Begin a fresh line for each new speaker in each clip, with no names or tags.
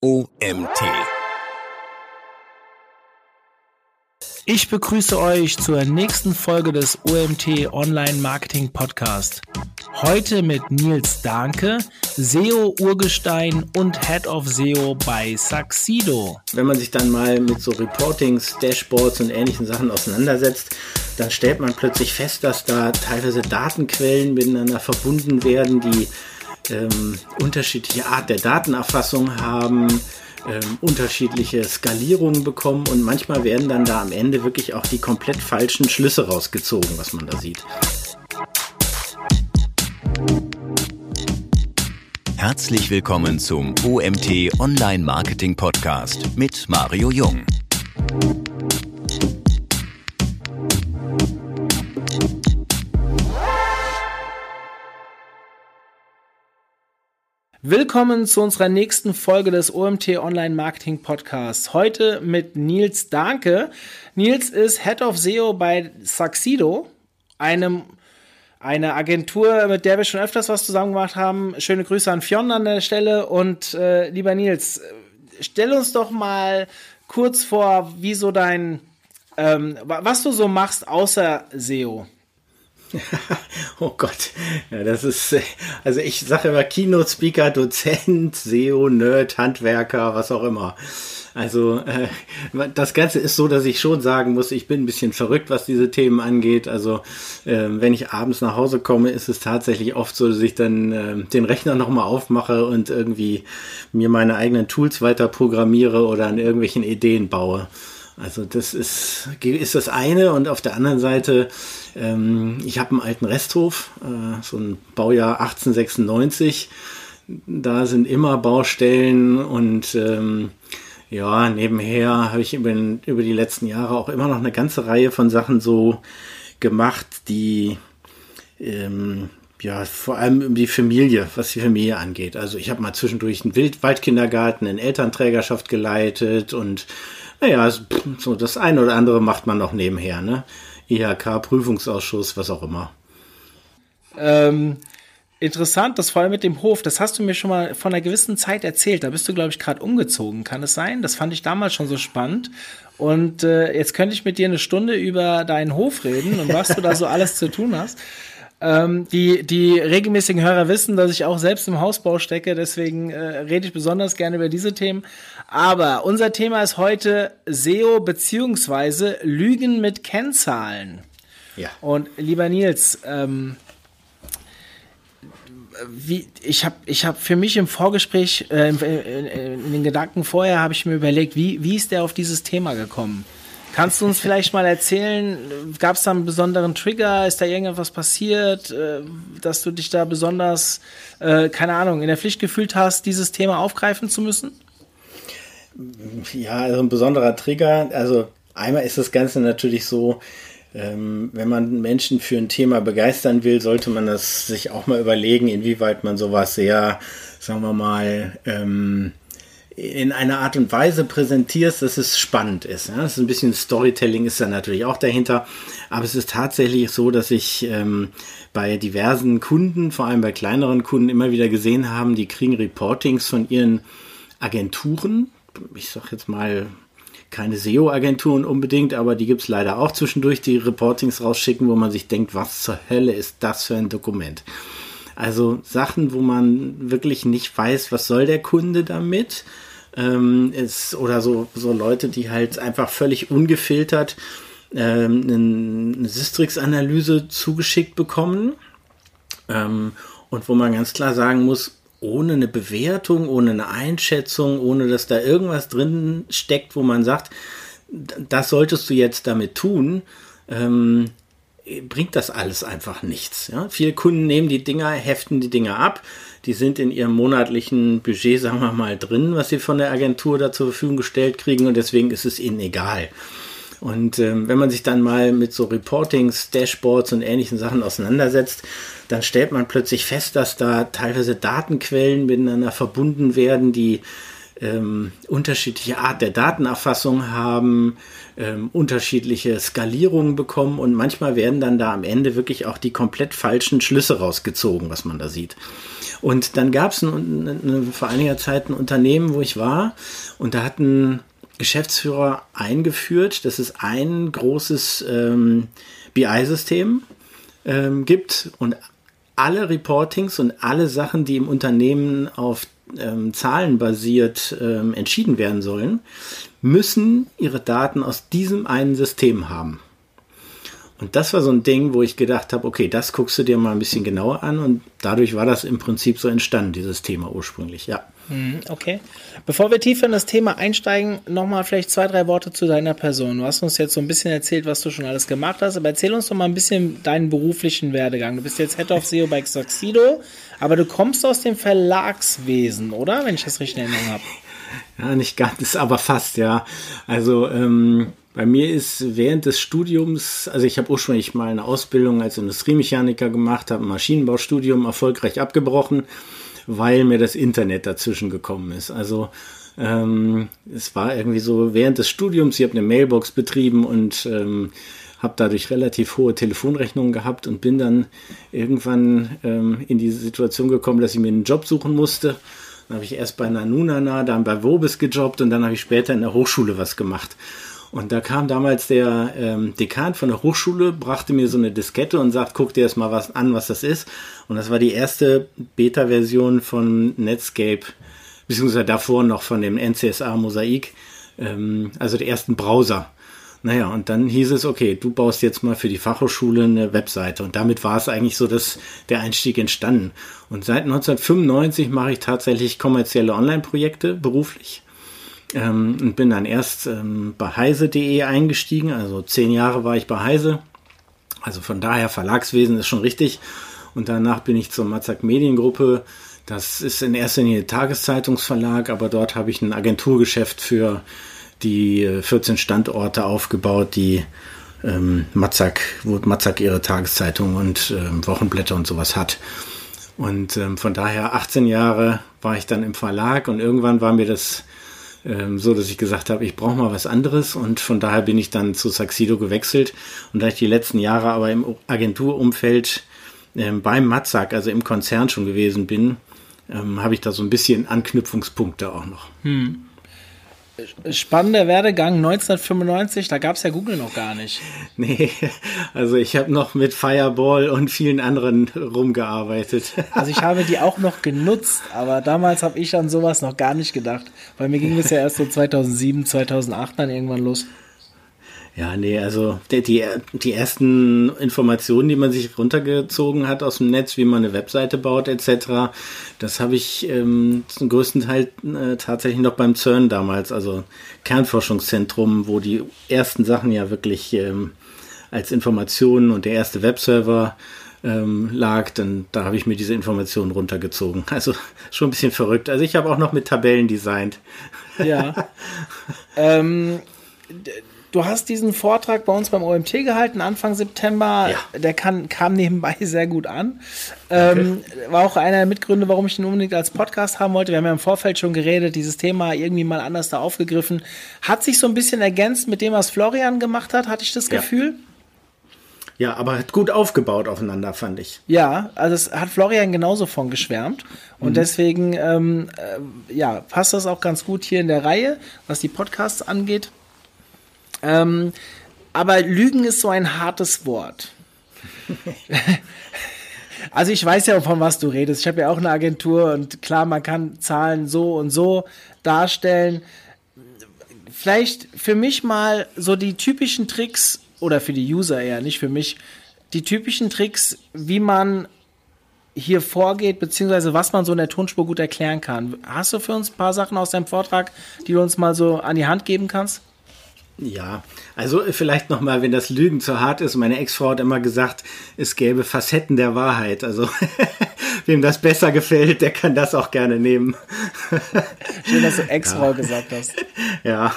OMT.
Ich begrüße euch zur nächsten Folge des OMT Online Marketing Podcast. Heute mit Nils Danke, SEO Urgestein und Head of SEO bei Saxido.
Wenn man sich dann mal mit so Reportings, Dashboards und ähnlichen Sachen auseinandersetzt, dann stellt man plötzlich fest, dass da teilweise Datenquellen miteinander verbunden werden, die ähm, unterschiedliche Art der Datenerfassung haben, ähm, unterschiedliche Skalierungen bekommen und manchmal werden dann da am Ende wirklich auch die komplett falschen Schlüsse rausgezogen, was man da sieht.
Herzlich willkommen zum OMT Online Marketing Podcast mit Mario Jung.
Willkommen zu unserer nächsten Folge des OMT Online Marketing Podcasts. Heute mit Nils Danke. Nils ist Head of SEO bei Saxido, einem eine Agentur, mit der wir schon öfters was zusammen gemacht haben. Schöne Grüße an Fionn an der Stelle. Und äh, lieber Nils, stell uns doch mal kurz vor, wie so dein, ähm, was du so machst außer SEO.
oh Gott, ja, das ist, also ich sage immer Keynote Speaker, Dozent, SEO, Nerd, Handwerker, was auch immer. Also äh, das Ganze ist so, dass ich schon sagen muss, ich bin ein bisschen verrückt, was diese Themen angeht. Also äh, wenn ich abends nach Hause komme, ist es tatsächlich oft so, dass ich dann äh, den Rechner nochmal aufmache und irgendwie mir meine eigenen Tools weiter programmiere oder an irgendwelchen Ideen baue. Also das ist, ist das eine und auf der anderen Seite, ähm, ich habe einen alten Resthof, äh, so ein Baujahr 1896. Da sind immer Baustellen und ähm, ja, nebenher habe ich über, über die letzten Jahre auch immer noch eine ganze Reihe von Sachen so gemacht, die ähm, ja, vor allem um die Familie, was die Familie angeht. Also ich habe mal zwischendurch einen Wild Waldkindergarten in Elternträgerschaft geleitet und naja, so das eine oder andere macht man noch nebenher, ne? IHK, Prüfungsausschuss, was auch immer.
Ähm, interessant, das vor allem mit dem Hof, das hast du mir schon mal von einer gewissen Zeit erzählt. Da bist du, glaube ich, gerade umgezogen. Kann es sein? Das fand ich damals schon so spannend. Und äh, jetzt könnte ich mit dir eine Stunde über deinen Hof reden und was du da so alles zu tun hast. Ähm, die, die regelmäßigen Hörer wissen, dass ich auch selbst im Hausbau stecke, deswegen äh, rede ich besonders gerne über diese Themen. Aber unser Thema ist heute SEO beziehungsweise Lügen mit Kennzahlen. Ja. Und lieber Nils, ähm, wie, ich habe ich hab für mich im Vorgespräch, äh, in, in, den Gedanken vorher, habe ich mir überlegt, wie, wie ist der auf dieses Thema gekommen? Kannst du uns vielleicht mal erzählen, gab es da einen besonderen Trigger? Ist da irgendwas passiert, äh, dass du dich da besonders, äh, keine Ahnung, in der Pflicht gefühlt hast, dieses Thema aufgreifen zu müssen?
Ja, also ein besonderer Trigger. Also einmal ist das Ganze natürlich so, ähm, wenn man Menschen für ein Thema begeistern will, sollte man das sich auch mal überlegen, inwieweit man sowas sehr, sagen wir mal, ähm, in einer Art und Weise präsentierst, dass es spannend ist. Ja? Das ist ein bisschen Storytelling ist da natürlich auch dahinter, aber es ist tatsächlich so, dass ich ähm, bei diversen Kunden, vor allem bei kleineren Kunden, immer wieder gesehen haben, die kriegen Reportings von ihren Agenturen. Ich sag jetzt mal keine SEO-Agenturen unbedingt, aber die gibt's leider auch zwischendurch, die Reportings rausschicken, wo man sich denkt, was zur Hölle ist das für ein Dokument? Also Sachen, wo man wirklich nicht weiß, was soll der Kunde damit? Ähm, ist, oder so, so Leute, die halt einfach völlig ungefiltert ähm, eine Sistrix-Analyse zugeschickt bekommen. Ähm, und wo man ganz klar sagen muss, ohne eine Bewertung, ohne eine Einschätzung, ohne dass da irgendwas drin steckt, wo man sagt, das solltest du jetzt damit tun, ähm, bringt das alles einfach nichts. Ja? Viele Kunden nehmen die Dinger, heften die Dinger ab, die sind in ihrem monatlichen Budget, sagen wir mal, drin, was sie von der Agentur da zur Verfügung gestellt kriegen und deswegen ist es ihnen egal. Und ähm, wenn man sich dann mal mit so Reportings, Dashboards und ähnlichen Sachen auseinandersetzt, dann stellt man plötzlich fest, dass da teilweise Datenquellen miteinander verbunden werden, die ähm, unterschiedliche Art der Datenerfassung haben, ähm, unterschiedliche Skalierungen bekommen und manchmal werden dann da am Ende wirklich auch die komplett falschen Schlüsse rausgezogen, was man da sieht. Und dann gab es vor einiger Zeit ein Unternehmen, wo ich war und da hatten Geschäftsführer eingeführt, dass es ein großes ähm, BI-System ähm, gibt und alle Reportings und alle Sachen, die im Unternehmen auf ähm, Zahlen basiert ähm, entschieden werden sollen, müssen ihre Daten aus diesem einen System haben. Und das war so ein Ding, wo ich gedacht habe, okay, das guckst du dir mal ein bisschen genauer an und dadurch war das im Prinzip so entstanden, dieses Thema ursprünglich, ja.
Mhm, okay. Bevor wir tiefer in das Thema einsteigen, nochmal vielleicht zwei, drei Worte zu deiner Person. Du hast uns jetzt so ein bisschen erzählt, was du schon alles gemacht hast, aber erzähl uns doch mal ein bisschen deinen beruflichen Werdegang. Du bist jetzt Head of SEO bei Saxido, aber du kommst aus dem Verlagswesen, oder? Wenn ich das richtig in Erinnerung habe.
Ja, nicht ganz, aber fast, ja. Also, ähm, bei mir ist während des Studiums, also ich habe ursprünglich mal eine Ausbildung als Industriemechaniker gemacht, habe ein Maschinenbaustudium erfolgreich abgebrochen, weil mir das Internet dazwischen gekommen ist. Also ähm, es war irgendwie so während des Studiums, ich habe eine Mailbox betrieben und ähm, habe dadurch relativ hohe Telefonrechnungen gehabt und bin dann irgendwann ähm, in diese Situation gekommen, dass ich mir einen Job suchen musste. Dann habe ich erst bei Nanunana, dann bei Wobis gejobbt und dann habe ich später in der Hochschule was gemacht. Und da kam damals der ähm, Dekan von der Hochschule, brachte mir so eine Diskette und sagt, guck dir erst mal was an, was das ist. Und das war die erste Beta-Version von Netscape, beziehungsweise davor noch von dem NCSA Mosaik, ähm, also der ersten Browser. Naja, und dann hieß es, okay, du baust jetzt mal für die Fachhochschule eine Webseite. Und damit war es eigentlich so, dass der Einstieg entstanden. Und seit 1995 mache ich tatsächlich kommerzielle Online-Projekte beruflich ähm, und bin dann erst ähm, bei heise.de eingestiegen. Also zehn Jahre war ich bei Heise. Also von daher Verlagswesen ist schon richtig. Und danach bin ich zur Mazak Mediengruppe. Das ist in erster Linie Tageszeitungsverlag, aber dort habe ich ein Agenturgeschäft für die 14 äh, Standorte aufgebaut, die ähm, Mazak, wo Mazak ihre Tageszeitung und ähm, Wochenblätter und sowas hat. Und ähm, von daher 18 Jahre war ich dann im Verlag und irgendwann war mir das ähm, so, dass ich gesagt habe, ich brauche mal was anderes und von daher bin ich dann zu Saxido gewechselt und da ich die letzten Jahre aber im Agenturumfeld ähm, beim Matzak, also im Konzern schon gewesen bin, ähm, habe ich da so ein bisschen Anknüpfungspunkte auch noch. Hm
spannender Werdegang 1995, da gab es ja Google noch gar nicht.
Nee, also ich habe noch mit Fireball und vielen anderen rumgearbeitet.
Also ich habe die auch noch genutzt, aber damals habe ich an sowas noch gar nicht gedacht, weil mir ging es ja erst so 2007, 2008 dann irgendwann los.
Ja, nee, also die, die, die ersten Informationen, die man sich runtergezogen hat aus dem Netz, wie man eine Webseite baut etc., das habe ich ähm, zum größten Teil äh, tatsächlich noch beim CERN damals, also Kernforschungszentrum, wo die ersten Sachen ja wirklich ähm, als Informationen und der erste Webserver ähm, lag, dann da habe ich mir diese Informationen runtergezogen. Also schon ein bisschen verrückt. Also ich habe auch noch mit Tabellen designt.
Ja. ähm, Du hast diesen Vortrag bei uns beim OMT gehalten, Anfang September. Ja. Der kann, kam nebenbei sehr gut an. Ähm, war auch einer der Mitgründe, warum ich ihn unbedingt als Podcast haben wollte. Wir haben ja im Vorfeld schon geredet, dieses Thema irgendwie mal anders da aufgegriffen. Hat sich so ein bisschen ergänzt mit dem, was Florian gemacht hat, hatte ich das Gefühl.
Ja. ja, aber hat gut aufgebaut aufeinander, fand ich.
Ja, also es hat Florian genauso von geschwärmt. Und mhm. deswegen, ähm, äh, ja, passt das auch ganz gut hier in der Reihe, was die Podcasts angeht. Ähm, aber Lügen ist so ein hartes Wort. also ich weiß ja, von was du redest. Ich habe ja auch eine Agentur und klar, man kann Zahlen so und so darstellen. Vielleicht für mich mal so die typischen Tricks oder für die User eher, nicht für mich, die typischen Tricks, wie man hier vorgeht, beziehungsweise was man so in der Tonspur gut erklären kann. Hast du für uns ein paar Sachen aus deinem Vortrag, die du uns mal so an die Hand geben kannst?
Ja, also vielleicht nochmal, wenn das Lügen zu hart ist. Meine Ex-Frau hat immer gesagt, es gäbe Facetten der Wahrheit. Also wem das besser gefällt, der kann das auch gerne nehmen.
Schön, dass du Ex-Frau ja. gesagt hast.
Ja,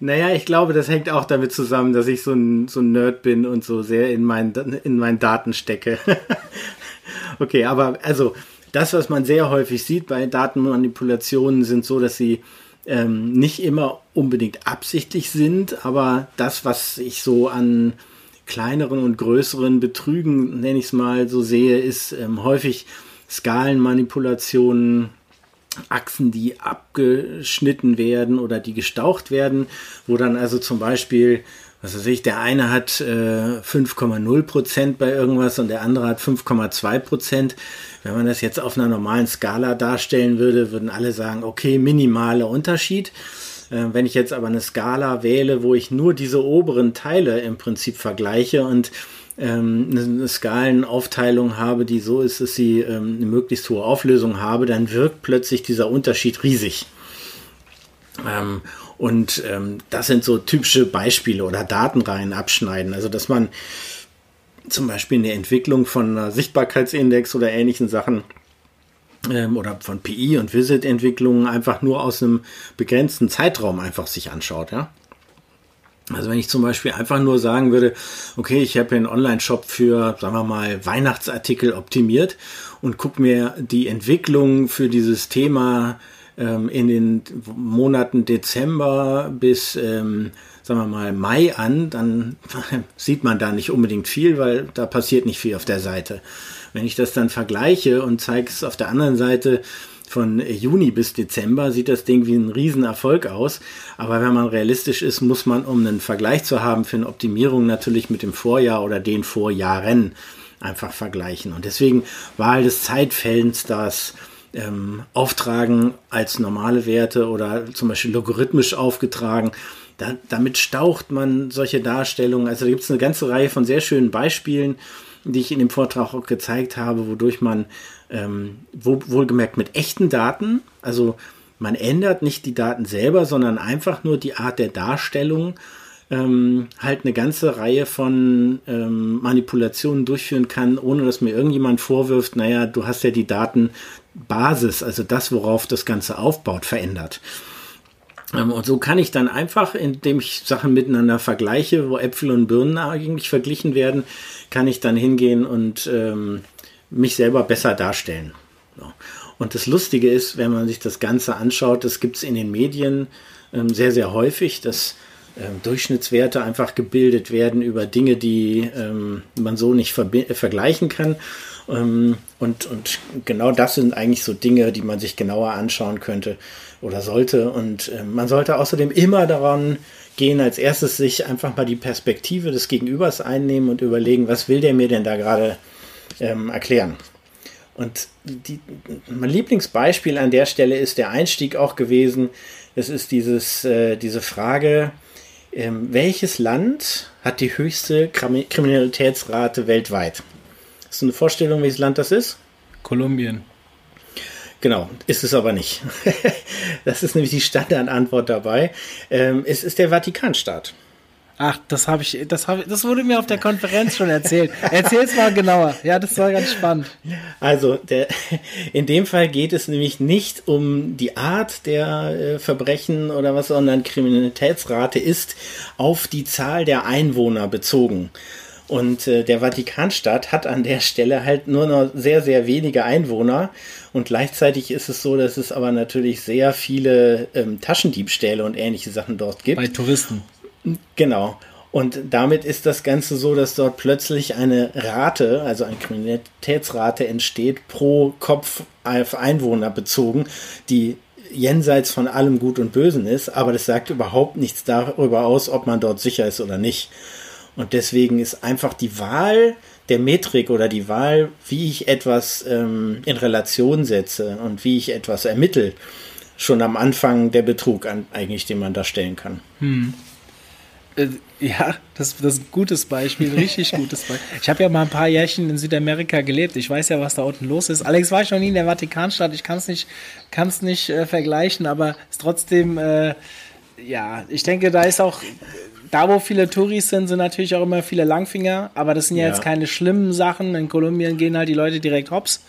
naja, ich glaube, das hängt auch damit zusammen, dass ich so ein, so ein Nerd bin und so sehr in, mein, in meinen Daten stecke. okay, aber also das, was man sehr häufig sieht bei Datenmanipulationen, sind so, dass sie ähm, nicht immer unbedingt absichtlich sind, aber das, was ich so an kleineren und größeren Betrügen, nenne ich es mal so sehe, ist ähm, häufig Skalenmanipulationen, Achsen, die abgeschnitten werden oder die gestaucht werden, wo dann also zum Beispiel, was weiß ich, der eine hat äh, 5,0 Prozent bei irgendwas und der andere hat 5,2 Prozent. Wenn man das jetzt auf einer normalen Skala darstellen würde, würden alle sagen, okay, minimaler Unterschied. Äh, wenn ich jetzt aber eine Skala wähle, wo ich nur diese oberen Teile im Prinzip vergleiche und ähm, eine Skalenaufteilung habe, die so ist, dass sie ähm, eine möglichst hohe Auflösung habe, dann wirkt plötzlich dieser Unterschied riesig. Ähm, und das sind so typische Beispiele oder Datenreihen abschneiden. Also dass man zum Beispiel eine Entwicklung von einer Sichtbarkeitsindex oder ähnlichen Sachen oder von PI und Visit-Entwicklungen einfach nur aus einem begrenzten Zeitraum einfach sich anschaut, ja. Also wenn ich zum Beispiel einfach nur sagen würde, okay, ich habe einen Online-Shop für, sagen wir mal, Weihnachtsartikel optimiert und gucke mir die Entwicklung für dieses Thema ähm, in den Monaten Dezember bis, ähm, sagen wir mal, Mai an, dann sieht man da nicht unbedingt viel, weil da passiert nicht viel auf der Seite. Wenn ich das dann vergleiche und zeige es auf der anderen Seite von Juni bis Dezember, sieht das Ding wie ein Riesenerfolg aus. Aber wenn man realistisch ist, muss man, um einen Vergleich zu haben für eine Optimierung, natürlich mit dem Vorjahr oder den Vorjahren einfach vergleichen. Und deswegen Wahl des Zeitfensters, ähm, auftragen als normale Werte oder zum Beispiel logarithmisch aufgetragen. Da, damit staucht man solche Darstellungen. Also da gibt es eine ganze Reihe von sehr schönen Beispielen die ich in dem Vortrag auch gezeigt habe, wodurch man ähm, wohlgemerkt mit echten Daten, also man ändert nicht die Daten selber, sondern einfach nur die Art der Darstellung, ähm, halt eine ganze Reihe von ähm, Manipulationen durchführen kann, ohne dass mir irgendjemand vorwirft, naja, du hast ja die Datenbasis, also das, worauf das Ganze aufbaut, verändert. Ähm, und so kann ich dann einfach, indem ich Sachen miteinander vergleiche, wo Äpfel und Birnen eigentlich verglichen werden, kann ich dann hingehen und ähm, mich selber besser darstellen. So. Und das Lustige ist, wenn man sich das Ganze anschaut, das gibt es in den Medien ähm, sehr, sehr häufig, dass ähm, Durchschnittswerte einfach gebildet werden über Dinge, die ähm, man so nicht vergleichen kann. Ähm, und, und genau das sind eigentlich so Dinge, die man sich genauer anschauen könnte oder sollte. Und äh, man sollte außerdem immer daran gehen, als erstes sich einfach mal die Perspektive des Gegenübers einnehmen und überlegen, was will der mir denn da gerade ähm, erklären. Und die, mein Lieblingsbeispiel an der Stelle ist der Einstieg auch gewesen. Es ist dieses, äh, diese Frage, ähm, welches Land hat die höchste Kriminalitätsrate weltweit? Hast du eine Vorstellung, welches Land das ist?
Kolumbien.
Genau, ist es aber nicht. das ist nämlich die Standardantwort dabei. Ähm, es ist der Vatikanstaat.
Ach, das habe ich, das habe, das wurde mir auf der Konferenz schon erzählt. Erzähl's mal genauer. Ja, das war ganz spannend.
Also, der, in dem Fall geht es nämlich nicht um die Art der äh, Verbrechen oder was, sondern Kriminalitätsrate ist auf die Zahl der Einwohner bezogen. Und äh, der Vatikanstaat hat an der Stelle halt nur noch sehr, sehr wenige Einwohner. Und gleichzeitig ist es so, dass es aber natürlich sehr viele ähm, Taschendiebstähle und ähnliche Sachen dort gibt.
Bei Touristen.
Genau. Und damit ist das Ganze so, dass dort plötzlich eine Rate, also eine Kriminalitätsrate entsteht pro Kopf auf Einwohner bezogen, die jenseits von allem Gut und Bösen ist, aber das sagt überhaupt nichts darüber aus, ob man dort sicher ist oder nicht. Und deswegen ist einfach die Wahl der Metrik oder die Wahl, wie ich etwas ähm, in Relation setze und wie ich etwas ermittle, schon am Anfang der Betrug an, eigentlich, den man da stellen kann. Hm.
Äh, ja, das, das ist ein gutes Beispiel, richtig gutes Beispiel. Ich habe ja mal ein paar Jährchen in Südamerika gelebt. Ich weiß ja, was da unten los ist. Alex war ich noch nie in der Vatikanstadt. Ich kann es nicht, kann's nicht äh, vergleichen, aber ist trotzdem, äh, ja, ich denke, da ist auch da, wo viele Touris sind, sind natürlich auch immer viele Langfinger, aber das sind ja, ja, jetzt keine schlimmen Sachen. In Kolumbien gehen halt die Leute direkt hops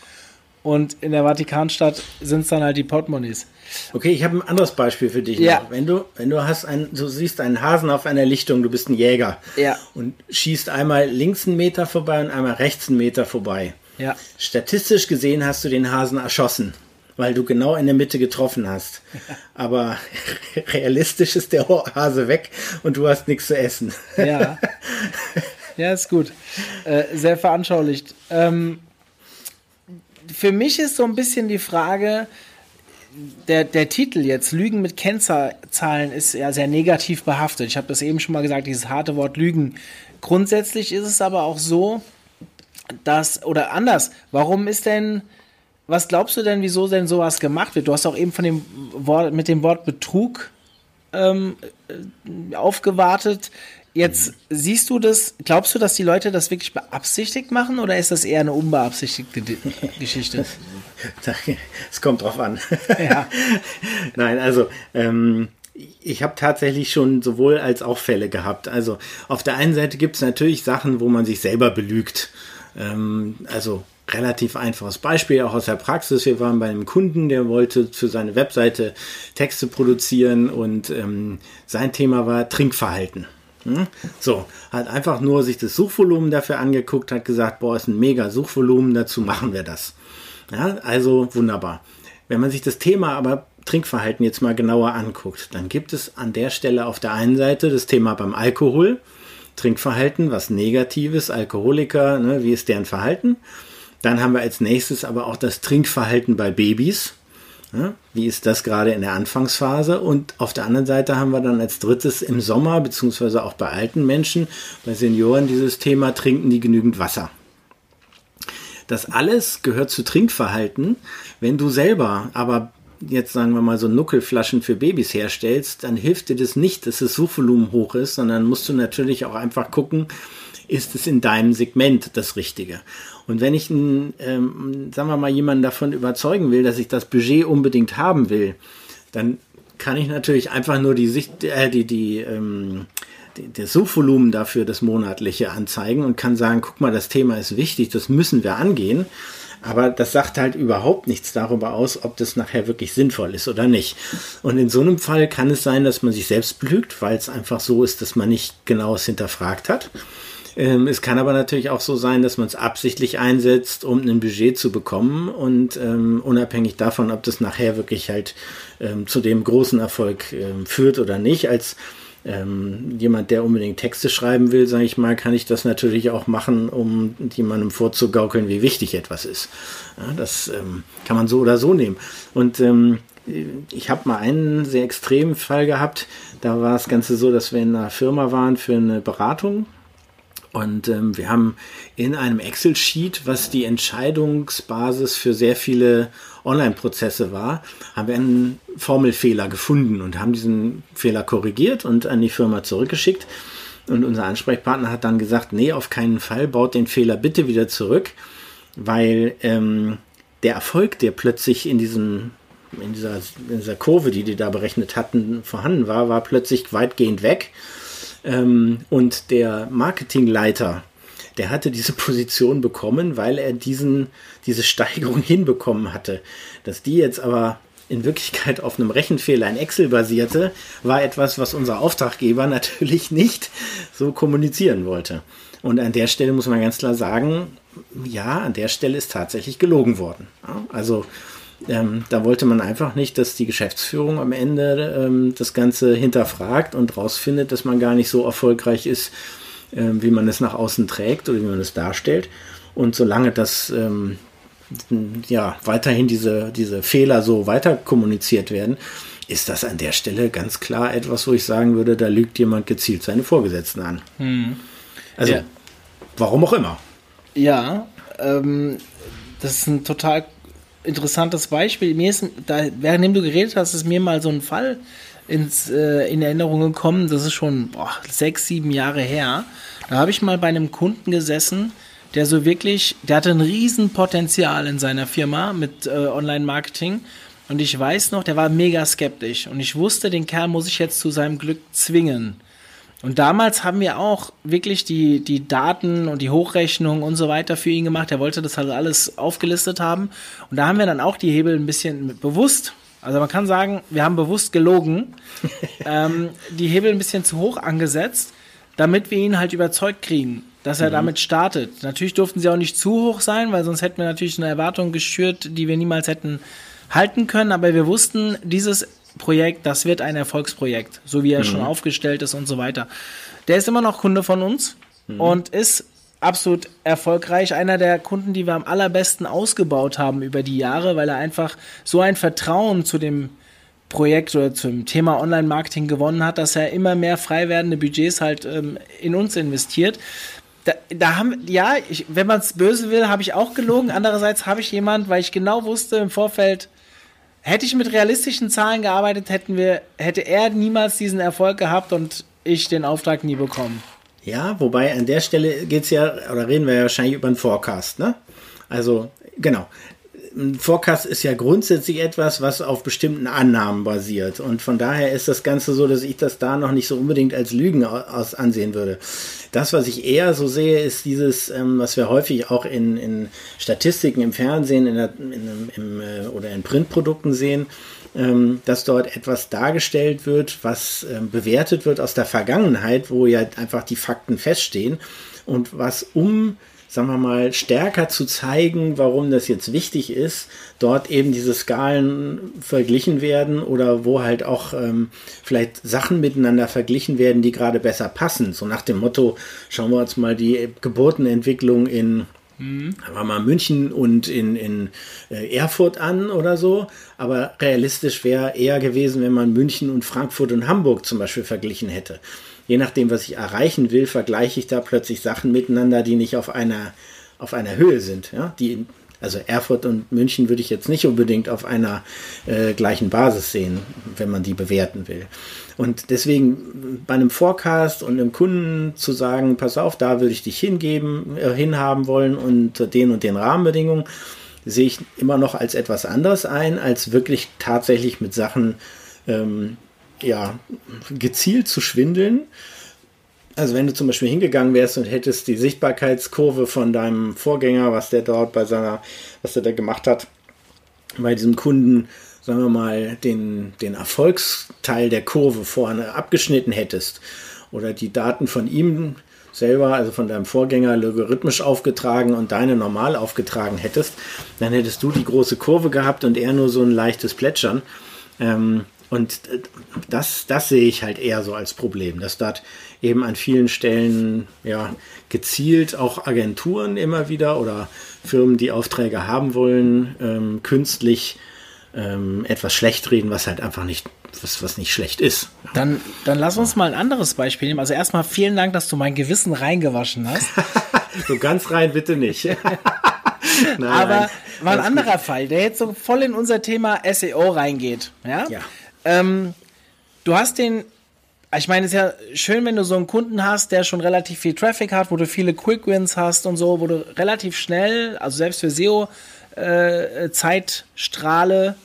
und in der Vatikanstadt sind es dann halt die Portemonnaies.
Okay, ich habe ein anderes Beispiel für dich. Ja. Noch. Wenn du, wenn du hast ein, du siehst einen Hasen auf einer Lichtung, du bist ein Jäger
ja.
und schießt einmal links einen Meter vorbei und einmal rechts einen Meter vorbei.
Ja.
Statistisch gesehen hast du den Hasen erschossen, weil du genau in der Mitte getroffen hast. Aber realistisch ist der Hase weg und du hast nichts zu essen.
Ja. Ja, ist gut. Äh, sehr veranschaulicht. Ähm, für mich ist so ein bisschen die Frage, der, der Titel jetzt, Lügen mit Kennzahlen, ist ja sehr negativ behaftet. Ich habe das eben schon mal gesagt, dieses harte Wort Lügen. Grundsätzlich ist es aber auch so, dass, oder anders, warum ist denn, was glaubst du denn, wieso denn sowas gemacht wird? Du hast auch eben von dem Wort, mit dem Wort Betrug ähm, äh, aufgewartet. Jetzt siehst du das, glaubst du, dass die Leute das wirklich beabsichtigt machen oder ist das eher eine unbeabsichtigte Geschichte?
Es kommt drauf an. Ja. Nein, also ähm, ich habe tatsächlich schon sowohl als auch Fälle gehabt. Also auf der einen Seite gibt es natürlich Sachen, wo man sich selber belügt. Ähm, also relativ einfaches Beispiel auch aus der Praxis. Wir waren bei einem Kunden, der wollte für seine Webseite Texte produzieren und ähm, sein Thema war Trinkverhalten. Hm? So, hat einfach nur sich das Suchvolumen dafür angeguckt, hat gesagt, boah, ist ein mega Suchvolumen, dazu machen wir das. Ja, also wunderbar. Wenn man sich das Thema aber Trinkverhalten jetzt mal genauer anguckt, dann gibt es an der Stelle auf der einen Seite das Thema beim Alkohol, Trinkverhalten, was Negatives, Alkoholiker, ne, wie ist deren Verhalten? Dann haben wir als nächstes aber auch das Trinkverhalten bei Babys. Ja, wie ist das gerade in der Anfangsphase? Und auf der anderen Seite haben wir dann als drittes im Sommer, beziehungsweise auch bei alten Menschen, bei Senioren dieses Thema, trinken die genügend Wasser? Das alles gehört zu Trinkverhalten. Wenn du selber aber jetzt sagen wir mal so Nuckelflaschen für Babys herstellst, dann hilft dir das nicht, dass das Suchvolumen hoch ist, sondern musst du natürlich auch einfach gucken, ist es in deinem Segment das Richtige. Und wenn ich, ähm, sagen wir mal, jemanden davon überzeugen will, dass ich das Budget unbedingt haben will, dann kann ich natürlich einfach nur die Sicht, äh, die, die, ähm, das Suchvolumen dafür, das monatliche anzeigen und kann sagen, guck mal, das Thema ist wichtig, das müssen wir angehen. Aber das sagt halt überhaupt nichts darüber aus, ob das nachher wirklich sinnvoll ist oder nicht. Und in so einem Fall kann es sein, dass man sich selbst belügt, weil es einfach so ist, dass man nicht genaues hinterfragt hat. Ähm, es kann aber natürlich auch so sein, dass man es absichtlich einsetzt, um ein Budget zu bekommen und ähm, unabhängig davon, ob das nachher wirklich halt ähm, zu dem großen Erfolg ähm, führt oder nicht, als ähm, jemand, der unbedingt Texte schreiben will, sage ich mal, kann ich das natürlich auch machen, um jemandem vorzugaukeln, wie wichtig etwas ist. Ja, das ähm, kann man so oder so nehmen. Und ähm, ich habe mal einen sehr extremen Fall gehabt. Da war das Ganze so, dass wir in einer Firma waren für eine Beratung und ähm, wir haben in einem Excel-Sheet, was die Entscheidungsbasis für sehr viele Online-Prozesse war, haben wir einen Formelfehler gefunden und haben diesen Fehler korrigiert und an die Firma zurückgeschickt. Und unser Ansprechpartner hat dann gesagt, nee, auf keinen Fall, baut den Fehler bitte wieder zurück, weil ähm, der Erfolg, der plötzlich in diesem in dieser, in dieser Kurve, die die da berechnet hatten, vorhanden war, war plötzlich weitgehend weg. Ähm, und der Marketingleiter, der hatte diese Position bekommen, weil er diesen, diese Steigerung hinbekommen hatte. Dass die jetzt aber in Wirklichkeit auf einem Rechenfehler in Excel basierte, war etwas, was unser Auftraggeber natürlich nicht so kommunizieren wollte. Und an der Stelle muss man ganz klar sagen, ja, an der Stelle ist tatsächlich gelogen worden. Also ähm, da wollte man einfach nicht, dass die Geschäftsführung am Ende ähm, das Ganze hinterfragt und rausfindet, dass man gar nicht so erfolgreich ist, ähm, wie man es nach außen trägt oder wie man es darstellt. Und solange das ähm, ja weiterhin diese, diese Fehler so weiter kommuniziert werden, ist das an der Stelle ganz klar etwas, wo ich sagen würde, da lügt jemand gezielt seine Vorgesetzten an. Hm. Also, ja. warum auch immer.
Ja, ähm, das ist ein total interessantes Beispiel. Mir ist, da, während du geredet hast, ist mir mal so ein Fall ins, äh, in Erinnerung gekommen. Das ist schon boah, sechs, sieben Jahre her. Da habe ich mal bei einem Kunden gesessen, der so wirklich, der hatte ein Riesenpotenzial in seiner Firma mit äh, Online-Marketing. Und ich weiß noch, der war mega skeptisch. Und ich wusste, den Kerl muss ich jetzt zu seinem Glück zwingen. Und damals haben wir auch wirklich die, die Daten und die Hochrechnung und so weiter für ihn gemacht. Er wollte das halt alles aufgelistet haben. Und da haben wir dann auch die Hebel ein bisschen bewusst, also man kann sagen, wir haben bewusst gelogen, ähm, die Hebel ein bisschen zu hoch angesetzt, damit wir ihn halt überzeugt kriegen. dass er mhm. damit startet. Natürlich durften sie auch nicht zu hoch sein, weil sonst hätten wir natürlich eine Erwartung geschürt, die wir niemals hätten halten können. Aber wir wussten, dieses Projekt, das wird ein Erfolgsprojekt, so wie er mhm. schon aufgestellt ist und so weiter. Der ist immer noch Kunde von uns mhm. und ist absolut erfolgreich. Einer der Kunden, die wir am allerbesten ausgebaut haben über die Jahre, weil er einfach so ein Vertrauen zu dem Projekt oder zum Thema Online-Marketing gewonnen hat, dass er immer mehr frei werdende Budgets halt ähm, in uns investiert. Da, da haben, ja, ich, wenn man es böse will, habe ich auch gelogen. Andererseits habe ich jemand, weil ich genau wusste im Vorfeld, hätte ich mit realistischen Zahlen gearbeitet, hätten wir, hätte er niemals diesen Erfolg gehabt und ich den Auftrag nie bekommen.
Ja, wobei an der Stelle geht es ja, oder reden wir ja wahrscheinlich über einen Forecast, ne? Also, genau. Ein Forecast ist ja grundsätzlich etwas, was auf bestimmten Annahmen basiert. Und von daher ist das Ganze so, dass ich das da noch nicht so unbedingt als Lügen aus ansehen würde. Das, was ich eher so sehe, ist dieses, ähm, was wir häufig auch in, in Statistiken im Fernsehen in der, in, im, äh, oder in Printprodukten sehen, ähm, dass dort etwas dargestellt wird, was ähm, bewertet wird aus der Vergangenheit, wo ja einfach die Fakten feststehen und was um sagen wir mal, stärker zu zeigen, warum das jetzt wichtig ist, dort eben diese Skalen verglichen werden oder wo halt auch ähm, vielleicht Sachen miteinander verglichen werden, die gerade besser passen. So nach dem Motto, schauen wir uns mal die Geburtenentwicklung in Mhm. Da war mal München und in, in äh, Erfurt an oder so. Aber realistisch wäre eher gewesen, wenn man München und Frankfurt und Hamburg zum Beispiel verglichen hätte. Je nachdem, was ich erreichen will, vergleiche ich da plötzlich Sachen miteinander, die nicht auf einer, auf einer Höhe sind. Ja? Die, also Erfurt und München würde ich jetzt nicht unbedingt auf einer äh, gleichen Basis sehen, wenn man die bewerten will. Und deswegen bei einem Forecast und einem Kunden zu sagen, pass auf, da würde ich dich hingeben, äh, hinhaben wollen unter den und den Rahmenbedingungen, sehe ich immer noch als etwas anderes ein, als wirklich tatsächlich mit Sachen ähm, ja, gezielt zu schwindeln. Also wenn du zum Beispiel hingegangen wärst und hättest die Sichtbarkeitskurve von deinem Vorgänger, was der dort bei seiner, was der da gemacht hat, bei diesem Kunden sagen wir mal, den, den Erfolgsteil der Kurve vorne abgeschnitten hättest oder die Daten von ihm selber, also von deinem Vorgänger, logarithmisch aufgetragen und deine normal aufgetragen hättest, dann hättest du die große Kurve gehabt und er nur so ein leichtes Plätschern. Ähm, und das, das sehe ich halt eher so als Problem, dass dort eben an vielen Stellen ja gezielt auch Agenturen immer wieder oder Firmen, die Aufträge haben wollen, ähm, künstlich ähm, etwas schlecht reden, was halt einfach nicht, was, was nicht schlecht ist.
Dann, dann lass uns mal ein anderes Beispiel nehmen. Also erstmal vielen Dank, dass du mein Gewissen reingewaschen hast.
so ganz rein bitte nicht.
Nein, Aber war ein anderer gut. Fall, der jetzt so voll in unser Thema SEO reingeht. Ja. ja. Ähm, du hast den ich meine, es ist ja schön, wenn du so einen Kunden hast, der schon relativ viel Traffic hat, wo du viele Quick Wins hast und so, wo du relativ schnell, also selbst für SEO, äh, Zeitstrahle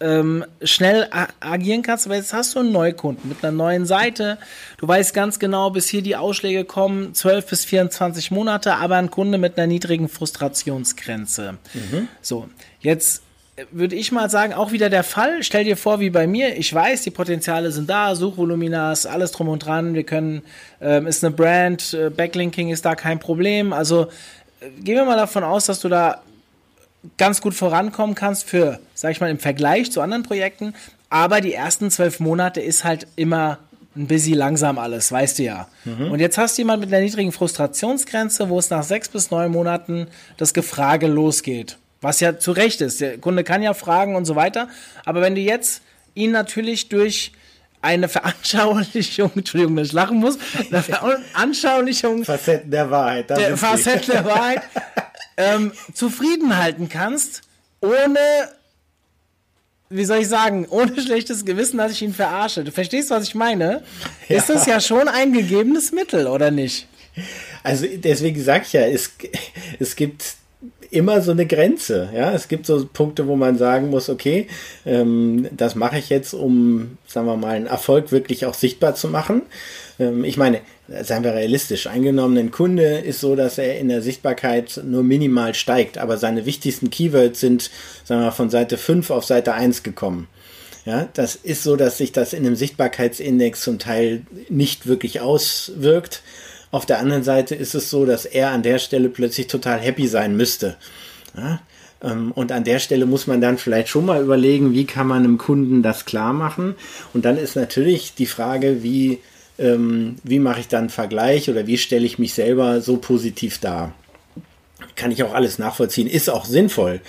ähm, schnell agieren kannst. Aber jetzt hast du einen Neukunden mit einer neuen Seite. Du weißt ganz genau, bis hier die Ausschläge kommen, 12 bis 24 Monate, aber ein Kunde mit einer niedrigen Frustrationsgrenze. Mhm. So, jetzt würde ich mal sagen, auch wieder der Fall. Stell dir vor, wie bei mir. Ich weiß, die Potenziale sind da, Suchvoluminas, alles drum und dran. Wir können, ähm, ist eine Brand, äh, Backlinking ist da kein Problem. Also äh, gehen wir mal davon aus, dass du da ganz gut vorankommen kannst für, sag ich mal, im Vergleich zu anderen Projekten. Aber die ersten zwölf Monate ist halt immer ein bisschen langsam alles, weißt du ja. Mhm. Und jetzt hast du jemand mit einer niedrigen Frustrationsgrenze, wo es nach sechs bis neun Monaten das Gefrage losgeht. Was ja zu Recht ist. Der Kunde kann ja fragen und so weiter. Aber wenn du jetzt ihn natürlich durch eine Veranschaulichung, Entschuldigung, dass ich lachen muss, eine Veranschaulichung.
Facetten der Wahrheit.
Der Facetten der Wahrheit ähm, zufrieden halten kannst, ohne, wie soll ich sagen, ohne schlechtes Gewissen, dass ich ihn verarsche. Du verstehst, was ich meine? Ja. Ist das ja schon ein gegebenes Mittel, oder nicht?
Also deswegen sage ich ja, es, es gibt immer so eine Grenze. Ja, es gibt so Punkte, wo man sagen muss, okay, ähm, das mache ich jetzt, um, sagen wir mal, einen Erfolg wirklich auch sichtbar zu machen. Ähm, ich meine, seien wir realistisch, eingenommen ein Kunde ist so, dass er in der Sichtbarkeit nur minimal steigt, aber seine wichtigsten Keywords sind, sagen wir, von Seite 5 auf Seite 1 gekommen. Ja, das ist so, dass sich das in einem Sichtbarkeitsindex zum Teil nicht wirklich auswirkt. Auf der anderen Seite ist es so, dass er an der Stelle plötzlich total happy sein müsste. Ja? Ähm, und an der Stelle muss man dann vielleicht schon mal überlegen, wie kann man einem Kunden das klar machen. Und dann ist natürlich die Frage, wie, ähm, wie mache ich dann einen Vergleich oder wie stelle ich mich selber so positiv dar. Kann ich auch alles nachvollziehen, ist auch sinnvoll.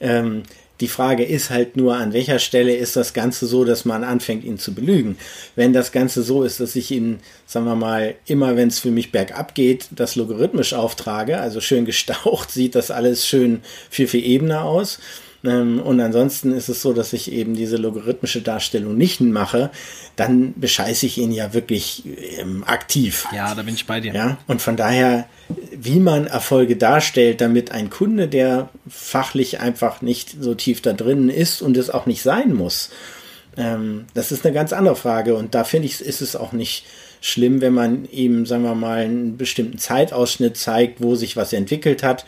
Ähm, die Frage ist halt nur, an welcher Stelle ist das Ganze so, dass man anfängt, ihn zu belügen. Wenn das Ganze so ist, dass ich ihn, sagen wir mal, immer wenn es für mich bergab geht, das logarithmisch auftrage, also schön gestaucht, sieht das alles schön viel, viel ebener aus. Ähm, und ansonsten ist es so, dass ich eben diese logarithmische Darstellung nicht mache, dann bescheiße ich ihn ja wirklich ähm, aktiv.
Ja, da bin ich bei dir.
Ja, und von daher, wie man Erfolge darstellt, damit ein Kunde, der fachlich einfach nicht so tief da drin ist und es auch nicht sein muss, ähm, das ist eine ganz andere Frage. Und da finde ich, ist es auch nicht schlimm, wenn man ihm, sagen wir mal, einen bestimmten Zeitausschnitt zeigt, wo sich was entwickelt hat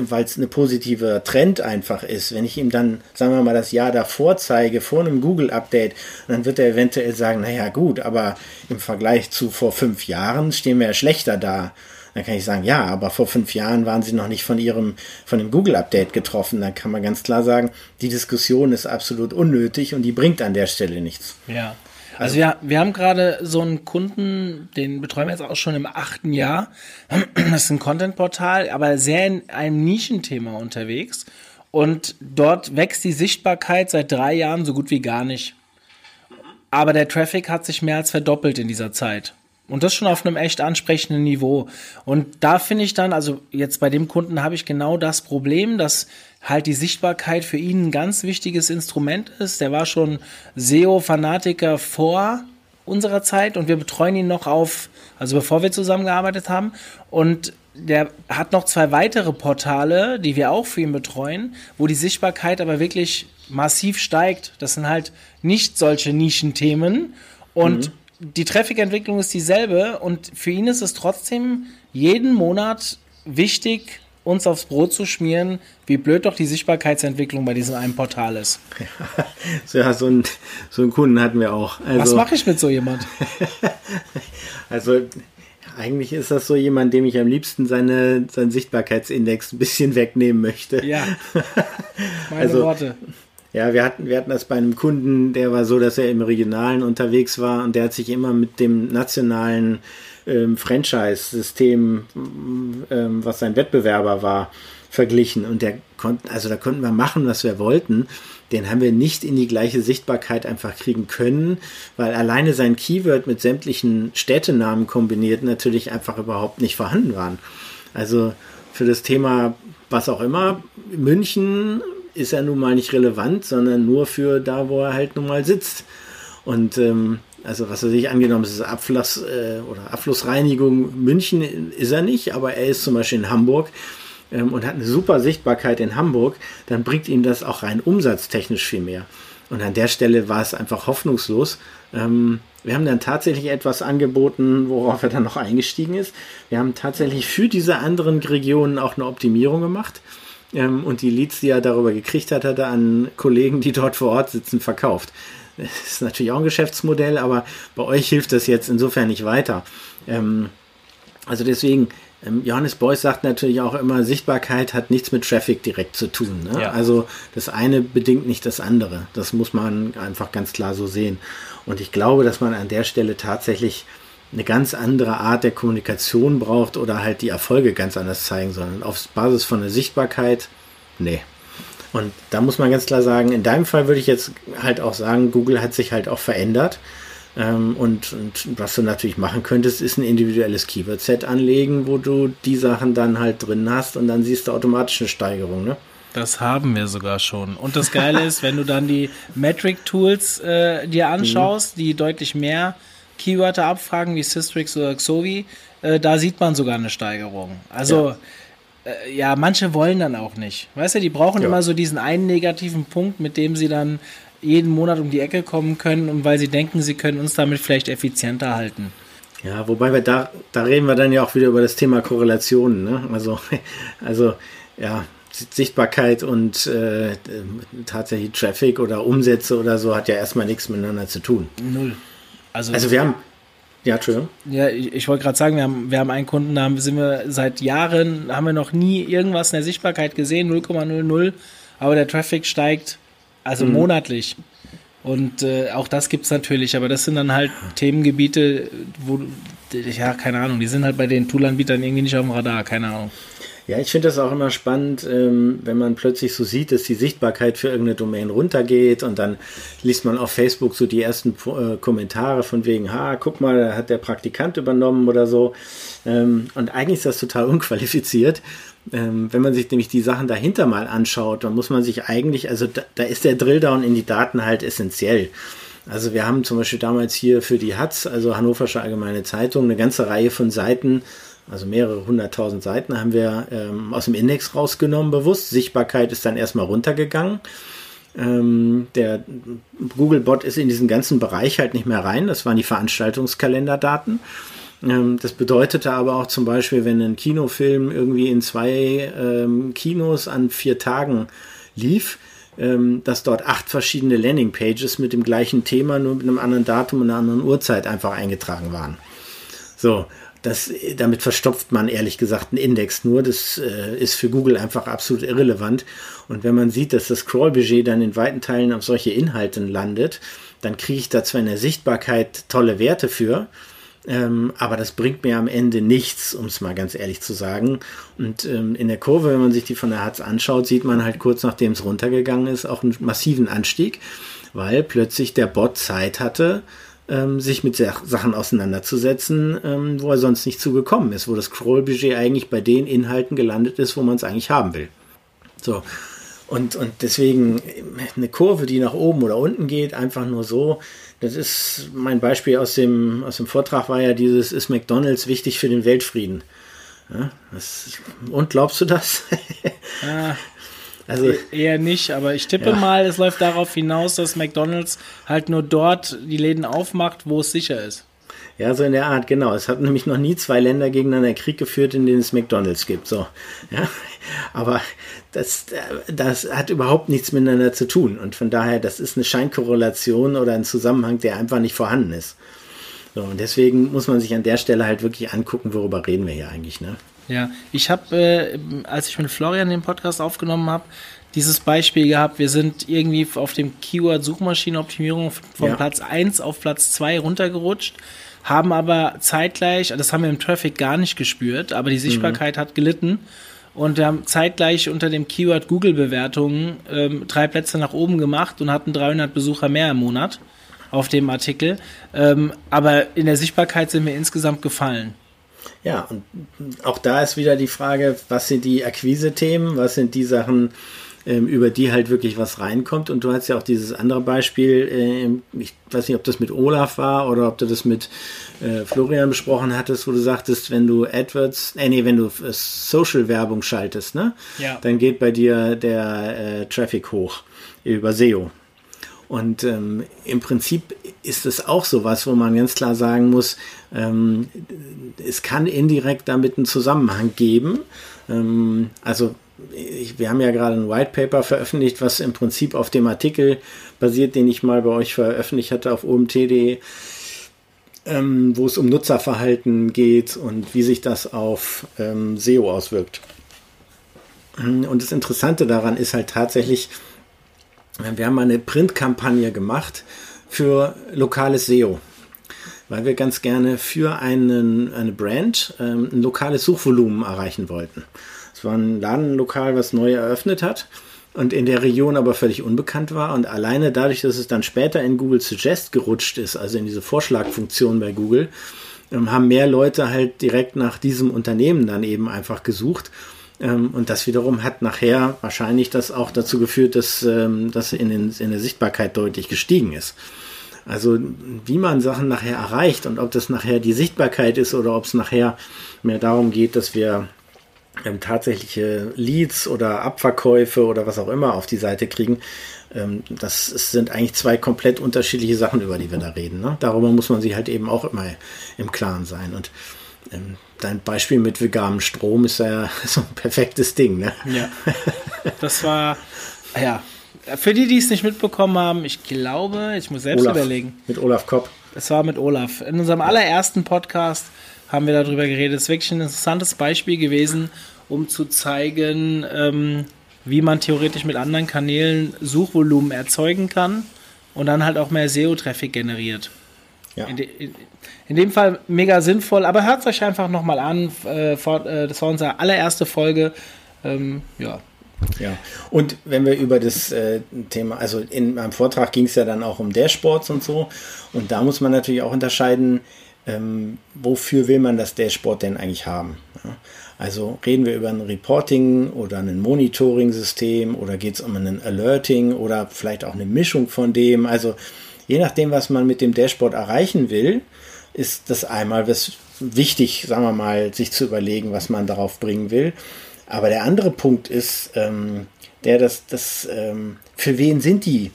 weil es eine positive Trend einfach ist. Wenn ich ihm dann, sagen wir mal, das Jahr davor zeige, vor einem Google-Update, dann wird er eventuell sagen, naja gut, aber im Vergleich zu vor fünf Jahren stehen wir ja schlechter da. Dann kann ich sagen, ja, aber vor fünf Jahren waren sie noch nicht von ihrem, von dem Google-Update getroffen. Dann kann man ganz klar sagen, die Diskussion ist absolut unnötig und die bringt an der Stelle nichts.
Ja. Also wir, wir haben gerade so einen Kunden, den betreuen wir jetzt auch schon im achten Jahr. Das ist ein Content-Portal, aber sehr in einem Nischenthema unterwegs. Und dort wächst die Sichtbarkeit seit drei Jahren so gut wie gar nicht. Aber der Traffic hat sich mehr als verdoppelt in dieser Zeit. Und das schon auf einem echt ansprechenden Niveau. Und da finde ich dann, also jetzt bei dem Kunden habe ich genau das Problem, dass halt die Sichtbarkeit für ihn ein ganz wichtiges Instrument ist. Der war schon SEO-Fanatiker vor unserer Zeit und wir betreuen ihn noch auf, also bevor wir zusammengearbeitet haben. Und der hat noch zwei weitere Portale, die wir auch für ihn betreuen, wo die Sichtbarkeit aber wirklich massiv steigt. Das sind halt nicht solche Nischenthemen. Und mhm. die Traffic-Entwicklung ist dieselbe. Und für ihn ist es trotzdem jeden Monat wichtig, uns aufs Brot zu schmieren, wie blöd doch die Sichtbarkeitsentwicklung bei diesem einen Portal ist.
Ja, so, ein, so einen Kunden hatten wir auch.
Also, Was mache ich mit so jemand?
also eigentlich ist das so jemand, dem ich am liebsten seine, seinen Sichtbarkeitsindex ein bisschen wegnehmen möchte.
Ja. Meine also, Worte.
Ja, wir hatten, wir hatten das bei einem Kunden, der war so, dass er im Regionalen unterwegs war und der hat sich immer mit dem nationalen ähm, Franchise-System, ähm, was sein Wettbewerber war, verglichen. Und der konnten, also da konnten wir machen, was wir wollten. Den haben wir nicht in die gleiche Sichtbarkeit einfach kriegen können, weil alleine sein Keyword mit sämtlichen Städtenamen kombiniert natürlich einfach überhaupt nicht vorhanden waren. Also für das Thema was auch immer, München ist er nun mal nicht relevant, sondern nur für da, wo er halt nun mal sitzt. Und ähm, also was er sich angenommen ist Abfluss äh, oder Abflussreinigung München ist er nicht, aber er ist zum Beispiel in Hamburg ähm, und hat eine super Sichtbarkeit in Hamburg, dann bringt ihm das auch rein umsatztechnisch viel mehr. Und an der Stelle war es einfach hoffnungslos. Ähm, wir haben dann tatsächlich etwas angeboten, worauf er dann noch eingestiegen ist. Wir haben tatsächlich für diese anderen Regionen auch eine Optimierung gemacht. Ähm, und die Leads, die er darüber gekriegt hat, hat er an Kollegen, die dort vor Ort sitzen, verkauft. Das ist natürlich auch ein Geschäftsmodell, aber bei euch hilft das jetzt insofern nicht weiter. Ähm, also deswegen, ähm, Johannes Beuys sagt natürlich auch immer, Sichtbarkeit hat nichts mit Traffic direkt zu tun. Ne? Ja. Also das eine bedingt nicht das andere. Das muss man einfach ganz klar so sehen. Und ich glaube, dass man an der Stelle tatsächlich eine ganz andere Art der Kommunikation braucht oder halt die Erfolge ganz anders zeigen soll. Auf Basis von der Sichtbarkeit, nee, und da muss man ganz klar sagen, in deinem Fall würde ich jetzt halt auch sagen, Google hat sich halt auch verändert. Ähm, und, und, was du natürlich machen könntest, ist ein individuelles Keyword-Set anlegen, wo du die Sachen dann halt drin hast und dann siehst du automatisch eine Steigerung, ne?
Das haben wir sogar schon. Und das Geile ist, wenn du dann die Metric-Tools äh, dir anschaust, mhm. die deutlich mehr Keywörter abfragen, wie Systrix oder Xovi, äh, da sieht man sogar eine Steigerung. Also ja äh, ja, manche wollen dann auch nicht. Weißt du, die brauchen ja. immer so diesen einen negativen Punkt, mit dem sie dann jeden Monat um die Ecke kommen können und weil sie denken, sie können uns damit vielleicht effizienter halten.
Ja, wobei wir da, da reden wir dann ja auch wieder über das Thema Korrelationen. Ne? Also, also ja, Sichtbarkeit und äh, tatsächlich Traffic oder Umsätze oder so hat ja erstmal nichts miteinander zu tun.
Null.
Also, also wir haben, Ja, Entschuldigung.
Ja, ich, ich wollte gerade sagen, wir haben, wir haben einen Kunden, da sind wir seit Jahren, haben wir noch nie irgendwas in der Sichtbarkeit gesehen, 0,00, aber der Traffic steigt also mhm. monatlich. Und äh, auch das gibt es natürlich, aber das sind dann halt Themengebiete, wo, ja, keine Ahnung, die sind halt bei den Toolanbietern irgendwie nicht auf dem Radar, keine Ahnung.
Ja, ich finde das auch immer spannend, ähm, wenn man plötzlich so sieht, dass die Sichtbarkeit für irgendeine Domain runtergeht und dann liest man auf Facebook so die ersten äh, Kommentare von wegen, ha, guck mal, hat der Praktikant übernommen oder so. Ähm, und eigentlich ist das total unqualifiziert. Ähm, wenn man sich nämlich die Sachen dahinter mal anschaut, dann muss man sich eigentlich, also da, da ist der Drilldown in die Daten halt essentiell. Also wir haben zum Beispiel damals hier für die HATZ, also Hannoversche Allgemeine Zeitung, eine ganze Reihe von Seiten also mehrere hunderttausend Seiten haben wir ähm, aus dem Index rausgenommen, bewusst. Sichtbarkeit ist dann erstmal runtergegangen. Ähm, der Googlebot ist in diesen ganzen Bereich halt nicht mehr rein. Das waren die Veranstaltungskalenderdaten. Ähm, das bedeutete aber auch zum Beispiel, wenn ein Kinofilm irgendwie in zwei ähm, Kinos an vier Tagen lief, ähm, dass dort acht verschiedene Landingpages mit dem gleichen Thema, nur mit einem anderen Datum und einer anderen Uhrzeit einfach eingetragen waren. So, das, damit verstopft man ehrlich gesagt einen Index nur. Das äh, ist für Google einfach absolut irrelevant. Und wenn man sieht, dass das Crawl-Budget dann in weiten Teilen auf solche Inhalte landet, dann kriege ich da zwar in der Sichtbarkeit tolle Werte für, ähm, aber das bringt mir am Ende nichts, um es mal ganz ehrlich zu sagen. Und ähm, in der Kurve, wenn man sich die von der Hartz anschaut, sieht man halt kurz nachdem es runtergegangen ist, auch einen massiven Anstieg, weil plötzlich der Bot Zeit hatte, ähm, sich mit Sachen auseinanderzusetzen, ähm, wo er sonst nicht zugekommen ist, wo das Scroll-Budget eigentlich bei den Inhalten gelandet ist, wo man es eigentlich haben will. So. Und, und deswegen eine Kurve, die nach oben oder unten geht, einfach nur so. Das ist mein Beispiel aus dem, aus dem Vortrag war ja dieses, ist McDonalds wichtig für den Weltfrieden? Ja, das, und glaubst du das?
Ja, also e-, eher nicht, aber ich tippe ja. mal, es läuft darauf hinaus, dass McDonald's halt nur dort die Läden aufmacht, wo es sicher ist.
Ja, so in der Art, genau. Es hat nämlich noch nie zwei Länder gegeneinander Krieg geführt, in denen es McDonalds gibt. So, ja. Aber das, das hat überhaupt nichts miteinander zu tun. Und von daher, das ist eine Scheinkorrelation oder ein Zusammenhang, der einfach nicht vorhanden ist. So, und deswegen muss man sich an der Stelle halt wirklich angucken, worüber reden wir hier eigentlich, ne?
Ja, ich habe, äh, als ich mit Florian den Podcast aufgenommen habe, dieses Beispiel gehabt, wir sind irgendwie auf dem Keyword Suchmaschinenoptimierung von ja. Platz 1 auf Platz 2 runtergerutscht, haben aber zeitgleich, das haben wir im Traffic gar nicht gespürt, aber die Sichtbarkeit mhm. hat gelitten und wir haben zeitgleich unter dem Keyword Google Bewertungen ähm, drei Plätze nach oben gemacht und hatten 300 Besucher mehr im Monat auf dem Artikel, ähm, aber in der Sichtbarkeit sind wir insgesamt gefallen.
Ja, und auch da ist wieder die Frage, was sind die Akquise-Themen, was sind die Sachen, ähm, über die halt wirklich was reinkommt. Und du hast ja auch dieses andere Beispiel, äh, ich weiß nicht, ob das mit Olaf war oder ob du das mit äh, Florian besprochen hattest, wo du sagtest, wenn du AdWords, äh, nee, wenn du äh, Social-Werbung schaltest, ne? Ja. Dann geht bei dir der äh, Traffic hoch über SEO. Und ähm, im Prinzip ist es auch sowas, wo man ganz klar sagen muss, ähm, es kann indirekt damit einen Zusammenhang geben. Ähm, also ich, wir haben ja gerade ein White Paper veröffentlicht, was im Prinzip auf dem Artikel basiert, den ich mal bei euch veröffentlicht hatte auf omt.de, ähm, wo es um Nutzerverhalten geht und wie sich das auf ähm, SEO auswirkt. Und das Interessante daran ist halt tatsächlich, wir haben eine Printkampagne gemacht für lokales SEO, weil wir ganz gerne für einen, eine Brand ähm, ein lokales Suchvolumen erreichen wollten. Es war ein Ladenlokal, was neu eröffnet hat und in der Region aber völlig unbekannt war. Und alleine dadurch, dass es dann später in Google Suggest gerutscht ist, also in diese Vorschlagfunktion bei Google, ähm, haben mehr Leute halt direkt nach diesem Unternehmen dann eben einfach gesucht ähm, und das wiederum hat nachher wahrscheinlich das auch dazu geführt, dass ähm, das in, in der Sichtbarkeit deutlich gestiegen ist. Also wie man Sachen nachher erreicht und ob das nachher die Sichtbarkeit ist oder ob es nachher mehr darum geht, dass wir ähm, tatsächliche Leads oder Abverkäufe oder was auch immer auf die Seite kriegen, ähm, das sind eigentlich zwei komplett unterschiedliche Sachen, über die wir da reden. Ne? Darüber muss man sich halt eben auch immer im Klaren sein. Und ähm, dein Beispiel mit veganem Strom ist ja so ein perfektes Ding, ne?
Ja. Das war, ja, für die, die es nicht mitbekommen haben, ich glaube, ich muss selbst
Olaf,
überlegen.
Mit Olaf Kopp.
Das war mit Olaf. In unserem allerersten Podcast haben wir darüber geredet. Es ist wirklich ein interessantes Beispiel gewesen, um zu zeigen, ähm, wie man theoretisch mit anderen Kanälen Suchvolumen erzeugen kann und dann halt auch mehr SEO-Traffic generiert. Ja. In, de, in, in, dem Fall mega sinnvoll, aber hört es euch einfach nochmal an. Äh, vor, äh, das war unsere allererste Folge. Ähm, ja.
Ja, und wenn wir über das äh, Thema, also in meinem Vortrag ging es ja dann auch um Dashboards und so, und da muss man natürlich auch unterscheiden, ähm, wofür will man das Dashboard denn eigentlich haben? Ja? Also reden wir über ein Reporting oder ein Monitoring-System oder geht es um ein Alerting oder vielleicht auch eine Mischung von dem. Also je nachdem, was man mit dem Dashboard erreichen will, ist das einmal was wichtig, sagen wir mal, sich zu überlegen, was man darauf bringen will. Aber der andere Punkt ist, ähm, der das, das ähm, für wen sind die?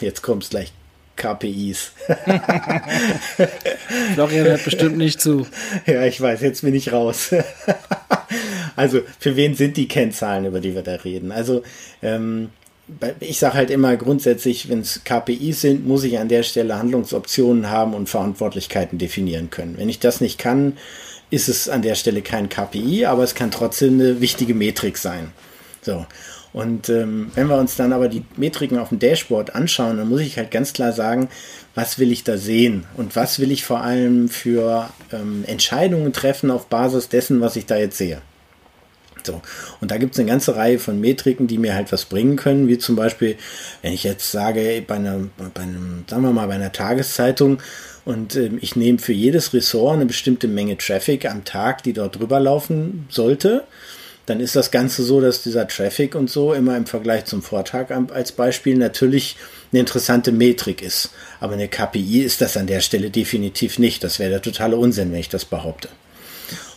Jetzt kommt es gleich KPIs.
Florian hört bestimmt nicht zu.
Ja, ich weiß, jetzt bin ich raus. also, für wen sind die Kennzahlen, über die wir da reden? Also, ähm, ich sage halt immer grundsätzlich, wenn es KPIs sind, muss ich an der Stelle Handlungsoptionen haben und Verantwortlichkeiten definieren können. Wenn ich das nicht kann, ist es an der Stelle kein KPI, aber es kann trotzdem eine wichtige Metrik sein. So. Und ähm, wenn wir uns dann aber die Metriken auf dem Dashboard anschauen, dann muss ich halt ganz klar sagen, was will ich da sehen und was will ich vor allem für ähm, Entscheidungen treffen auf Basis dessen, was ich da jetzt sehe. So. Und da gibt es eine ganze Reihe von Metriken, die mir halt was bringen können, wie zum Beispiel, wenn ich jetzt sage, bei, einer, bei einem, sagen wir mal, bei einer Tageszeitung und äh, ich nehme für jedes Ressort eine bestimmte Menge Traffic am Tag, die dort drüber laufen sollte, dann ist das Ganze so, dass dieser Traffic und so immer im Vergleich zum Vortag als Beispiel natürlich eine interessante Metrik ist. Aber eine KPI ist das an der Stelle definitiv nicht. Das wäre der totale Unsinn, wenn ich das behaupte.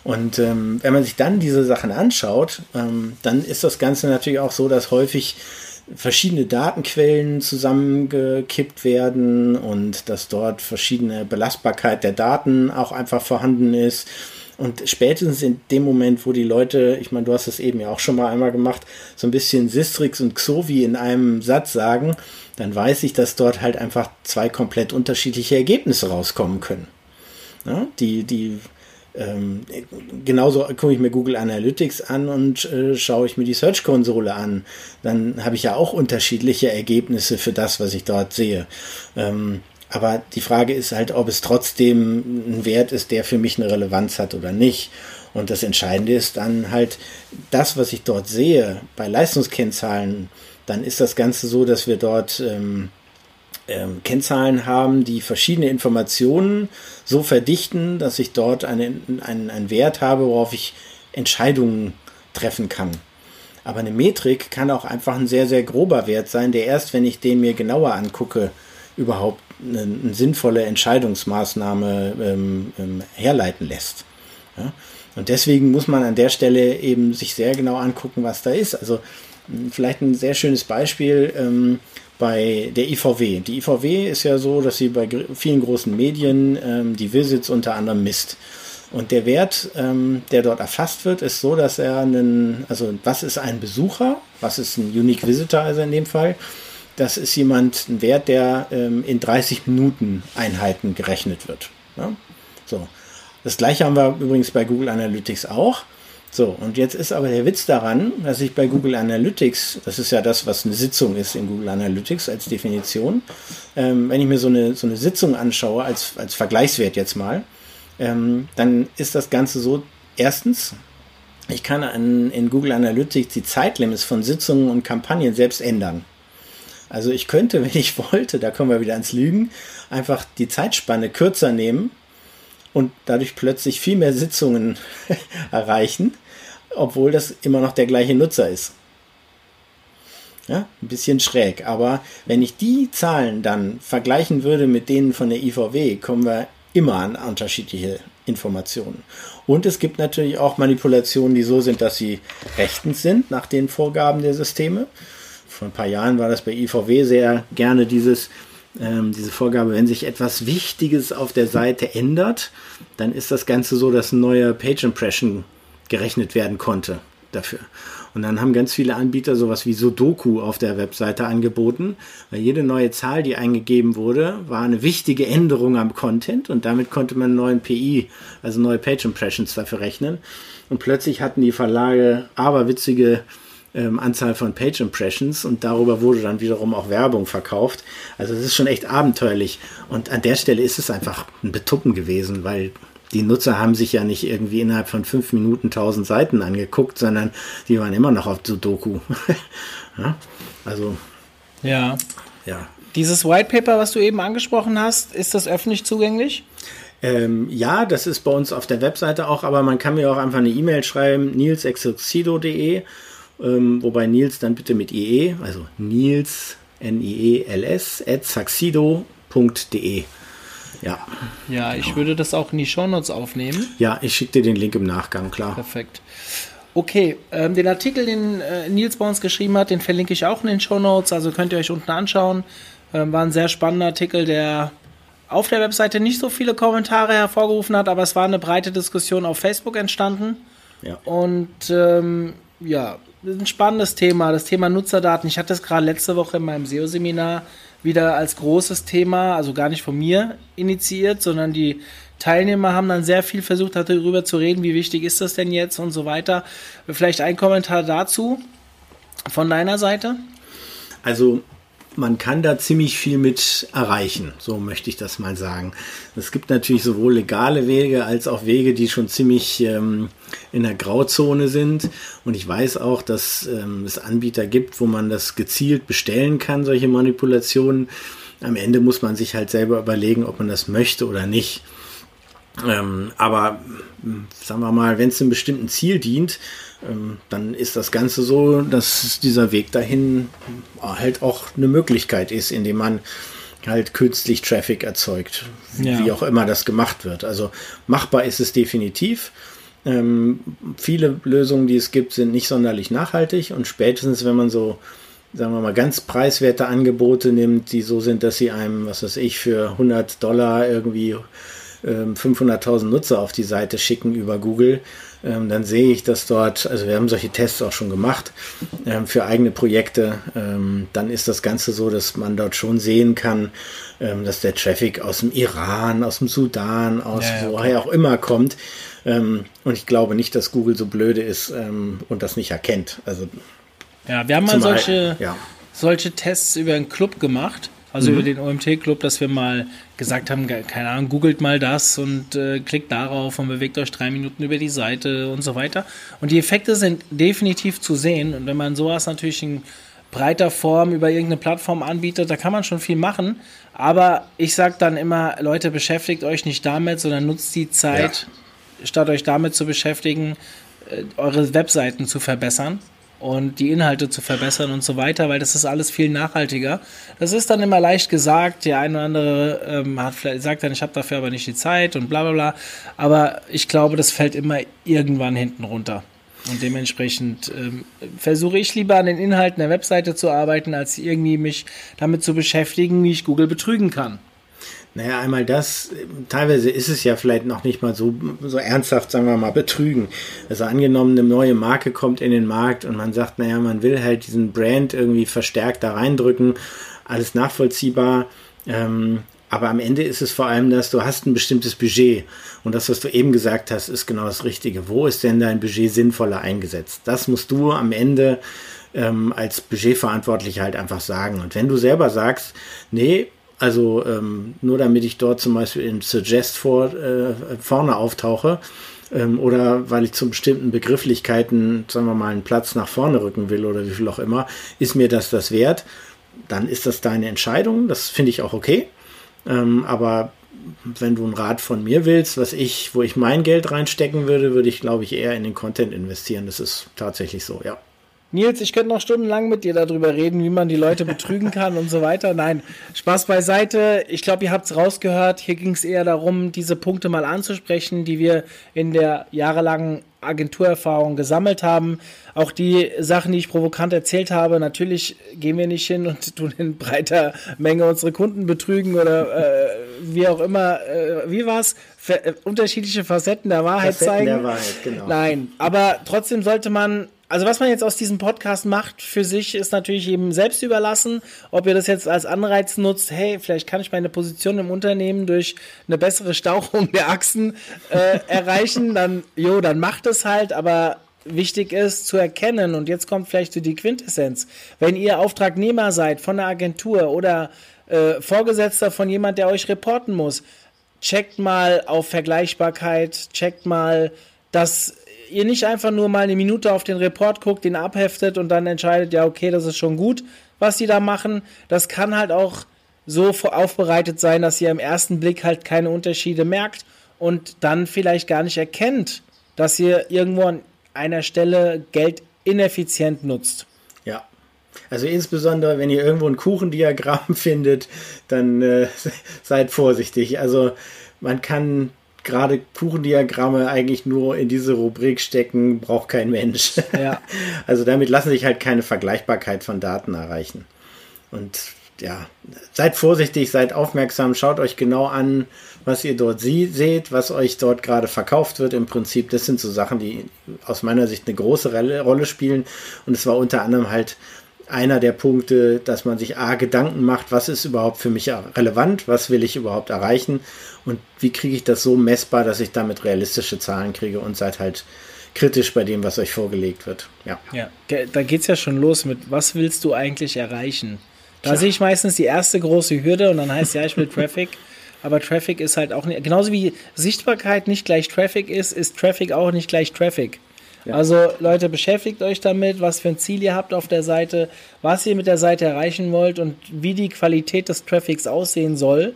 Und ähm, wenn man sich dann diese Sachen anschaut, ähm, dann ist das Ganze natürlich auch so, dass häufig verschiedene Datenquellen zusammengekippt werden und dass dort verschiedene Belastbarkeit der Daten auch einfach vorhanden ist und spätestens in dem Moment, wo die Leute, ich meine, du hast es eben ja auch schon mal einmal gemacht, so ein bisschen Sistrix und Xovi in einem Satz sagen, dann weiß ich, dass dort halt einfach zwei komplett unterschiedliche Ergebnisse rauskommen können. Ja, die, die, ähm, genauso gucke ich mir Google Analytics an und äh, schaue ich mir die Search-Konsole an. Dann habe ich ja auch unterschiedliche Ergebnisse für das, was ich dort sehe. Ähm, aber die Frage ist halt, ob es trotzdem ein Wert ist, der für mich eine Relevanz hat oder nicht. Und das Entscheidende ist dann halt das, was ich dort sehe bei Leistungskennzahlen. Dann ist das Ganze so, dass wir dort ähm, ähm, Kennzahlen haben, die verschiedene Informationen so verdichten, dass ich dort einen, einen, einen Wert habe, worauf ich Entscheidungen treffen kann. Aber eine Metrik kann auch einfach ein sehr, sehr grober Wert sein, der erst, wenn ich den mir genauer angucke, überhaupt eine, eine sinnvolle Entscheidungsmaßnahme ähm, ähm, herleiten lässt. Ja? Und deswegen muss man an der Stelle eben sich sehr genau angucken, was da ist. Also vielleicht ein sehr schönes Beispiel ähm, bei der IVW. Die IVW ist ja so, dass sie bei vielen großen Medien ähm, die Visits unter anderem misst. Und der Wert, ähm, der dort erfasst wird, ist so, dass er einen, also was ist ein Besucher, was ist ein Unique Visitor, also in dem Fall, das ist jemand, ein Wert, der ähm, in 30 Minuten Einheiten gerechnet wird. Ja? So. Das gleiche haben wir übrigens bei Google Analytics auch. So, und jetzt ist aber der Witz daran, dass ich bei Google Analytics, das ist ja das, was eine Sitzung ist in Google Analytics als Definition, ähm, wenn ich mir so eine, so eine Sitzung anschaue, als, als Vergleichswert jetzt mal, ähm, dann ist das Ganze so, erstens, ich kann an, in Google Analytics die Zeitlimits von Sitzungen und Kampagnen selbst ändern. Also ich könnte, wenn ich wollte, da kommen wir wieder ans Lügen, einfach die Zeitspanne kürzer nehmen und dadurch plötzlich viel mehr Sitzungen erreichen, obwohl das immer noch der gleiche Nutzer ist. Ja, ein bisschen schräg. Aber wenn ich die Zahlen dann vergleichen würde mit denen von der IVW, kommen wir immer an unterschiedliche Informationen. Und es gibt natürlich auch Manipulationen, die so sind, dass sie rechtens sind nach den Vorgaben der Systeme vor ein paar Jahren war das bei IVW sehr gerne dieses, ähm, diese Vorgabe, wenn sich etwas Wichtiges auf der Seite ändert, dann ist das Ganze so, dass ein neuer Page Impression gerechnet werden konnte. dafür. Und dann haben ganz viele Anbieter sowas wie Sudoku auf der Webseite angeboten, weil jede neue Zahl, die eingegeben wurde, war eine wichtige Änderung am Content und damit konnte man einen neuen PI, also neue Page Impressions dafür rechnen. Und plötzlich hatten die Verlage aberwitzige ähm, Anzahl von Page Impressions und darüber wurde dann wiederum auch Werbung verkauft. Also es ist schon echt abenteuerlich. Und an der Stelle ist es einfach ein Betuppen gewesen, weil die Nutzer haben sich ja nicht irgendwie innerhalb von fünf Minuten tausend Seiten angeguckt, sondern die waren immer noch auf Sudoku. ja, also.
Ja. Ja. Dieses White Paper, was du eben angesprochen hast, ist das öffentlich zugänglich?
Ähm, ja, das ist bei uns auf der Webseite auch, aber man kann mir auch einfach eine E-Mail schreiben, nilsexoxido.de, ähm, wobei Nils dann bitte mit IE, also Nils, N-I-E-L-S, at saxido.de. Ja.
Ja, ich genau. würde das auch in die Shownotes aufnehmen.
Ja, ich schicke dir den Link im Nachgang, klar.
Perfekt. Okay, ähm, den Artikel, den äh, Nils bei uns geschrieben hat, den verlinke ich auch in den Shownotes, also könnt ihr euch unten anschauen. Ähm, war ein sehr spannender Artikel, der auf der Webseite nicht so viele Kommentare hervorgerufen hat, aber es war eine breite Diskussion auf Facebook entstanden. Ja. Und ähm, ja, ein spannendes Thema, das Thema Nutzerdaten. Ich hatte es gerade letzte Woche in meinem SEO-Seminar wieder als großes Thema, also gar nicht von mir initiiert, sondern die Teilnehmer haben dann sehr viel versucht, darüber zu reden, wie wichtig ist das denn jetzt und so weiter. Vielleicht ein Kommentar dazu von deiner Seite?
Also man kann da ziemlich viel mit erreichen, so möchte ich das mal sagen. Es gibt natürlich sowohl legale Wege als auch Wege, die schon ziemlich ähm, in der Grauzone sind. Und ich weiß auch, dass ähm, es Anbieter gibt, wo man das gezielt bestellen kann, solche Manipulationen. Am Ende muss man sich halt selber überlegen, ob man das möchte oder nicht. Ähm, aber sagen wir mal, wenn es einem bestimmten Ziel dient, dann ist das Ganze so, dass dieser Weg dahin halt auch eine Möglichkeit ist, indem man halt künstlich Traffic erzeugt, ja. wie auch immer das gemacht wird. Also machbar ist es definitiv. Ähm, viele Lösungen, die es gibt, sind nicht sonderlich nachhaltig und spätestens, wenn man so, sagen wir mal, ganz preiswerte Angebote nimmt, die so sind, dass sie einem, was weiß ich, für 100 Dollar irgendwie 500.000 ähm, Nutzer auf die Seite schicken über Google, ähm, dann sehe ich, dass dort, also wir haben solche Tests auch schon gemacht ähm, für eigene Projekte, ähm, dann ist das Ganze so, dass man dort schon sehen kann, ähm, dass der Traffic aus dem Iran, aus dem Sudan, aus ja, ja, woher auch immer kommt. Ähm, und ich glaube nicht, dass Google so blöde ist ähm, und das nicht erkennt. Also
ja, wir haben mal solche, ja. solche Tests über einen Club gemacht also mhm. über den OMT-Club, dass wir mal gesagt haben, keine Ahnung, googelt mal das und äh, klickt darauf und bewegt euch drei Minuten über die Seite und so weiter. Und die Effekte sind definitiv zu sehen. Und wenn man sowas natürlich in breiter Form über irgendeine Plattform anbietet, da kann man schon viel machen. Aber ich sage dann immer, Leute, beschäftigt euch nicht damit, sondern nutzt die Zeit, ja. statt euch damit zu beschäftigen, äh, eure Webseiten zu verbessern und die Inhalte zu verbessern und so weiter, weil das ist alles viel nachhaltiger. Das ist dann immer leicht gesagt. Der eine oder andere ähm, hat vielleicht sagt dann, ich habe dafür aber nicht die Zeit und bla bla bla. Aber ich glaube, das fällt immer irgendwann hinten runter. Und dementsprechend ähm, versuche ich lieber an den Inhalten der Webseite zu arbeiten, als irgendwie mich damit zu beschäftigen, wie ich Google betrügen kann.
Naja, einmal das, teilweise ist es ja vielleicht noch nicht mal so, so ernsthaft, sagen wir mal, betrügen. Also angenommen, eine neue Marke kommt in den Markt und man sagt, naja, man will halt diesen Brand irgendwie verstärkt da reindrücken, alles nachvollziehbar. Ähm, aber am Ende ist es vor allem, dass du hast ein bestimmtes Budget. Und das, was du eben gesagt hast, ist genau das Richtige. Wo ist denn dein Budget sinnvoller eingesetzt? Das musst du am Ende ähm, als Budgetverantwortlicher halt einfach sagen. Und wenn du selber sagst, nee, also ähm, nur damit ich dort zum Beispiel in Suggest vor, äh, vorne auftauche ähm, oder weil ich zu bestimmten Begrifflichkeiten, sagen wir mal, einen Platz nach vorne rücken will oder wie viel auch immer, ist mir das das wert, dann ist das deine Entscheidung. Das finde ich auch okay. Ähm, aber wenn du einen Rat von mir willst, was ich, wo ich mein Geld reinstecken würde, würde ich, glaube ich, eher in den Content investieren. Das ist tatsächlich so, ja.
Nils, ich könnte noch stundenlang mit dir darüber reden, wie man die Leute betrügen kann und so weiter. Nein, Spaß beiseite. Ich glaube, ihr habt es rausgehört. Hier ging es eher darum, diese Punkte mal anzusprechen, die wir in der jahrelangen Agenturerfahrung gesammelt haben. Auch die Sachen, die ich provokant erzählt habe, natürlich gehen wir nicht hin und tun in breiter Menge unsere Kunden betrügen oder äh, wie auch immer. Äh, wie war's? Ver äh, unterschiedliche Facetten der Wahrheit Facetten zeigen. Der Wahrheit, genau. Nein, aber trotzdem sollte man also was man jetzt aus diesem Podcast macht für sich, ist natürlich eben selbst überlassen. Ob ihr das jetzt als Anreiz nutzt, hey, vielleicht kann ich meine Position im Unternehmen durch eine bessere Stauchung der Achsen äh, erreichen, dann, jo, dann macht es halt, aber wichtig ist zu erkennen, und jetzt kommt vielleicht so die Quintessenz, wenn ihr Auftragnehmer seid von einer Agentur oder äh, Vorgesetzter von jemand, der euch reporten muss, checkt mal auf Vergleichbarkeit, checkt mal, dass ihr nicht einfach nur mal eine Minute auf den Report guckt, den abheftet und dann entscheidet, ja, okay, das ist schon gut, was die da machen. Das kann halt auch so aufbereitet sein, dass ihr im ersten Blick halt keine Unterschiede merkt und dann vielleicht gar nicht erkennt, dass ihr irgendwo an einer Stelle Geld ineffizient nutzt.
Ja. Also insbesondere, wenn ihr irgendwo ein Kuchendiagramm findet, dann äh, seid vorsichtig. Also man kann gerade Kuchendiagramme eigentlich nur in diese Rubrik stecken, braucht kein Mensch. Ja. Also damit lassen sich halt keine Vergleichbarkeit von Daten erreichen. Und ja, seid vorsichtig, seid aufmerksam, schaut euch genau an, was ihr dort sie seht, was euch dort gerade verkauft wird. Im Prinzip, das sind so Sachen, die aus meiner Sicht eine große Rolle spielen. Und es war unter anderem halt einer der Punkte, dass man sich A, Gedanken macht, was ist überhaupt für mich relevant, was will ich überhaupt erreichen und wie kriege ich das so messbar, dass ich damit realistische Zahlen kriege und seid halt kritisch bei dem, was euch vorgelegt wird. Ja,
ja da geht es ja schon los mit, was willst du eigentlich erreichen? Da Tja. sehe ich meistens die erste große Hürde und dann heißt ja, ich will Traffic. Aber Traffic ist halt auch nicht, genauso wie Sichtbarkeit nicht gleich Traffic ist, ist Traffic auch nicht gleich Traffic. Ja. Also Leute, beschäftigt euch damit, was für ein Ziel ihr habt auf der Seite, was ihr mit der Seite erreichen wollt und wie die Qualität des Traffics aussehen soll.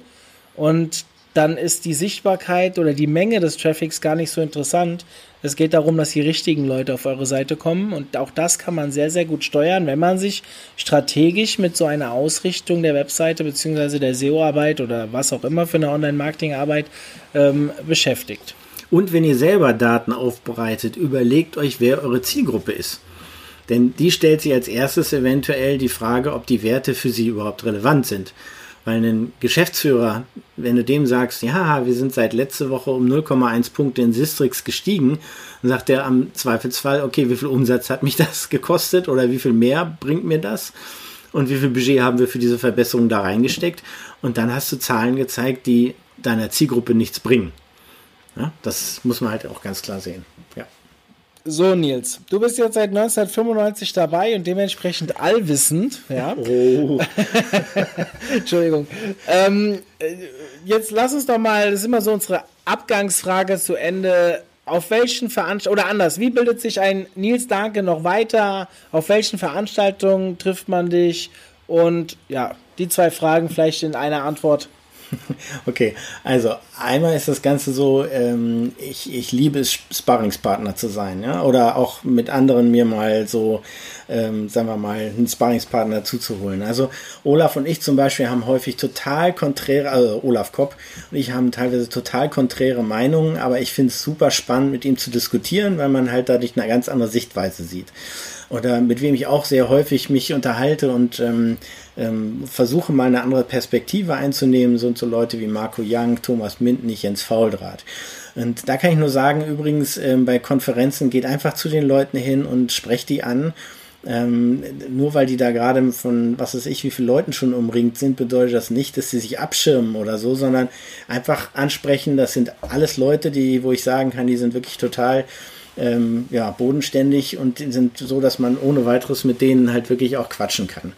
Und dann ist die Sichtbarkeit oder die Menge des Traffics gar nicht so interessant. Es geht darum, dass die richtigen Leute auf eure Seite kommen und auch das kann man sehr, sehr gut steuern, wenn man sich strategisch mit so einer Ausrichtung der Webseite bzw. der SEO-Arbeit oder was auch immer für eine Online-Marketing-Arbeit ähm, beschäftigt.
Und wenn ihr selber Daten aufbereitet, überlegt euch, wer eure Zielgruppe ist. Denn die stellt sich als erstes eventuell die Frage, ob die Werte für sie überhaupt relevant sind. Weil ein Geschäftsführer, wenn du dem sagst, ja, wir sind seit letzte Woche um 0,1 Punkte in Sistrix gestiegen, dann sagt er am Zweifelsfall, okay, wie viel Umsatz hat mich das gekostet oder wie viel mehr bringt mir das? Und wie viel Budget haben wir für diese Verbesserung da reingesteckt? Und dann hast du Zahlen gezeigt, die deiner Zielgruppe nichts bringen. Ja, das muss man halt auch ganz klar sehen. Ja.
So, Nils, du bist jetzt seit 1995 dabei und dementsprechend allwissend. Ja. Oh. Entschuldigung. Ähm, äh, jetzt lass uns doch mal, das ist immer so unsere Abgangsfrage zu Ende. Auf welchen Veranstaltungen, oder anders, wie bildet sich ein Nils Danke noch weiter? Auf welchen Veranstaltungen trifft man dich? Und ja, die zwei Fragen vielleicht in einer Antwort.
Okay, also einmal ist das Ganze so, ähm, ich, ich liebe es, Sparringspartner zu sein, ja, oder auch mit anderen mir mal so, ähm, sagen wir mal, einen Sparringspartner zuzuholen. Also Olaf und ich zum Beispiel haben häufig total konträre, also Olaf Kopp und ich haben teilweise total konträre Meinungen, aber ich finde es super spannend, mit ihm zu diskutieren, weil man halt dadurch eine ganz andere Sichtweise sieht oder mit wem ich auch sehr häufig mich unterhalte und ähm, ähm, versuche mal eine andere Perspektive einzunehmen, sind so Leute wie Marco Young, Thomas Mintnich, Jens Fauldraht. Und da kann ich nur sagen, übrigens, ähm, bei Konferenzen geht einfach zu den Leuten hin und sprecht die an. Ähm, nur weil die da gerade von was weiß ich, wie viele Leuten schon umringt sind, bedeutet das nicht, dass sie sich abschirmen oder so, sondern einfach ansprechen. Das sind alles Leute, die, wo ich sagen kann, die sind wirklich total ähm, ja, bodenständig und sind so, dass man ohne weiteres mit denen halt wirklich auch quatschen kann.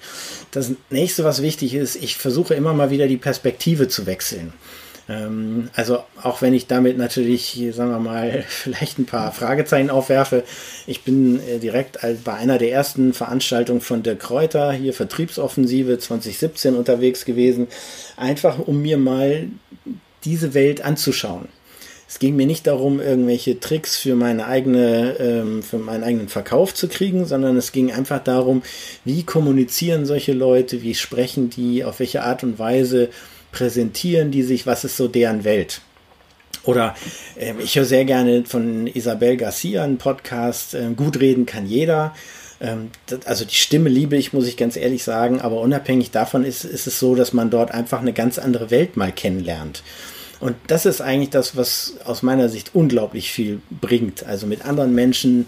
Das nächste, was wichtig ist, ich versuche immer mal wieder die Perspektive zu wechseln. Ähm, also auch wenn ich damit natürlich, sagen wir mal, vielleicht ein paar Fragezeichen aufwerfe. Ich bin äh, direkt bei einer der ersten Veranstaltungen von der Kräuter, hier Vertriebsoffensive 2017 unterwegs gewesen, einfach um mir mal diese Welt anzuschauen. Es ging mir nicht darum, irgendwelche Tricks für meine eigene, ähm, für meinen eigenen Verkauf zu kriegen, sondern es ging einfach darum, wie kommunizieren solche Leute, wie sprechen die, auf welche Art und Weise präsentieren die sich, was ist so deren Welt. Oder äh, ich höre sehr gerne von Isabel Garcia einen Podcast, äh, Gut reden kann jeder. Ähm, also die Stimme liebe ich, muss ich ganz ehrlich sagen, aber unabhängig davon ist, ist es so, dass man dort einfach eine ganz andere Welt mal kennenlernt. Und das ist eigentlich das, was aus meiner Sicht unglaublich viel bringt. Also mit anderen Menschen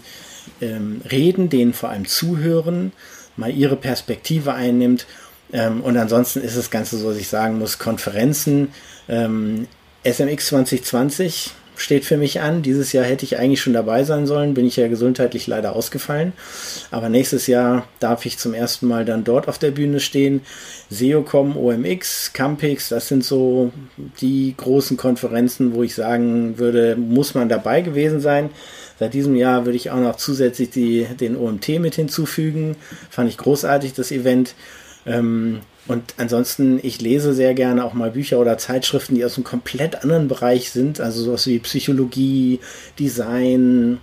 ähm, reden, denen vor allem zuhören, mal ihre Perspektive einnimmt. Ähm, und ansonsten ist das Ganze so, dass ich sagen muss, Konferenzen, ähm, SMX 2020 steht für mich an. Dieses Jahr hätte ich eigentlich schon dabei sein sollen, bin ich ja gesundheitlich leider ausgefallen. Aber nächstes Jahr darf ich zum ersten Mal dann dort auf der Bühne stehen. SEOCom, OMX, Campix, das sind so die großen Konferenzen, wo ich sagen würde, muss man dabei gewesen sein. Seit diesem Jahr würde ich auch noch zusätzlich die, den OMT mit hinzufügen. Fand ich großartig, das Event. Ähm, und ansonsten, ich lese sehr gerne auch mal Bücher oder Zeitschriften, die aus einem komplett anderen Bereich sind. Also sowas wie Psychologie, Design,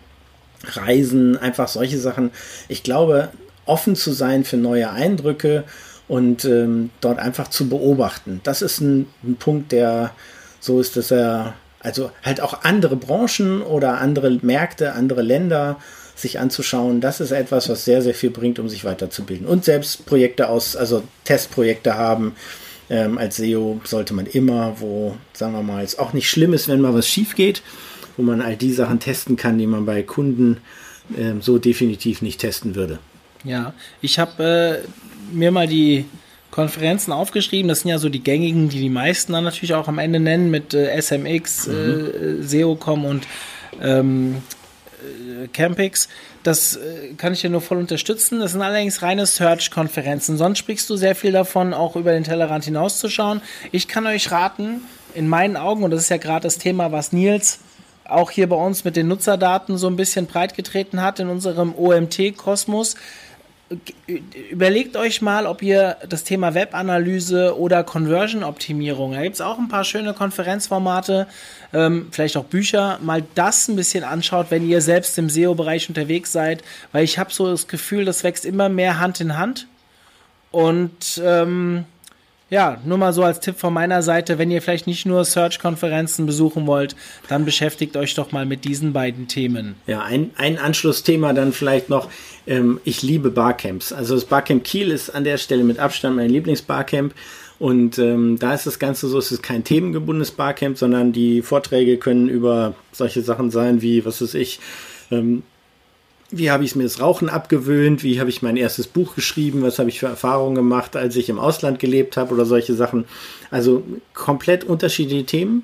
Reisen, einfach solche Sachen. Ich glaube, offen zu sein für neue Eindrücke und ähm, dort einfach zu beobachten. Das ist ein, ein Punkt, der so ist, dass er also halt auch andere Branchen oder andere Märkte, andere Länder sich anzuschauen. Das ist etwas, was sehr, sehr viel bringt, um sich weiterzubilden. Und selbst Projekte aus, also Testprojekte haben. Ähm, als SEO sollte man immer, wo, sagen wir mal, es auch nicht schlimm ist, wenn mal was schief geht, wo man all die Sachen testen kann, die man bei Kunden ähm, so definitiv nicht testen würde.
Ja, ich habe äh, mir mal die Konferenzen aufgeschrieben. Das sind ja so die gängigen, die die meisten dann natürlich auch am Ende nennen mit äh, SMX, mhm. äh, SEOCom und ähm, äh, Campix. Das äh, kann ich dir nur voll unterstützen. Das sind allerdings reine Search-Konferenzen. Sonst sprichst du sehr viel davon, auch über den Tellerrand hinauszuschauen. Ich kann euch raten, in meinen Augen, und das ist ja gerade das Thema, was Nils auch hier bei uns mit den Nutzerdaten so ein bisschen breitgetreten hat in unserem OMT-Kosmos, überlegt euch mal, ob ihr das Thema Webanalyse oder Conversion-Optimierung, da gibt es auch ein paar schöne Konferenzformate, ähm, vielleicht auch Bücher, mal das ein bisschen anschaut, wenn ihr selbst im SEO-Bereich unterwegs seid, weil ich habe so das Gefühl, das wächst immer mehr Hand in Hand. Und ähm, ja, nur mal so als Tipp von meiner Seite, wenn ihr vielleicht nicht nur Search-Konferenzen besuchen wollt, dann beschäftigt euch doch mal mit diesen beiden Themen.
Ja, ein, ein Anschlussthema dann vielleicht noch. Ähm, ich liebe Barcamps. Also das Barcamp Kiel ist an der Stelle mit Abstand mein Lieblingsbarcamp. Und ähm, da ist das Ganze so, es ist kein themengebundenes Barcamp, sondern die Vorträge können über solche Sachen sein wie, was weiß ich, ähm, wie habe ich mir das Rauchen abgewöhnt, wie habe ich mein erstes Buch geschrieben, was habe ich für Erfahrungen gemacht, als ich im Ausland gelebt habe oder solche Sachen. Also komplett unterschiedliche Themen.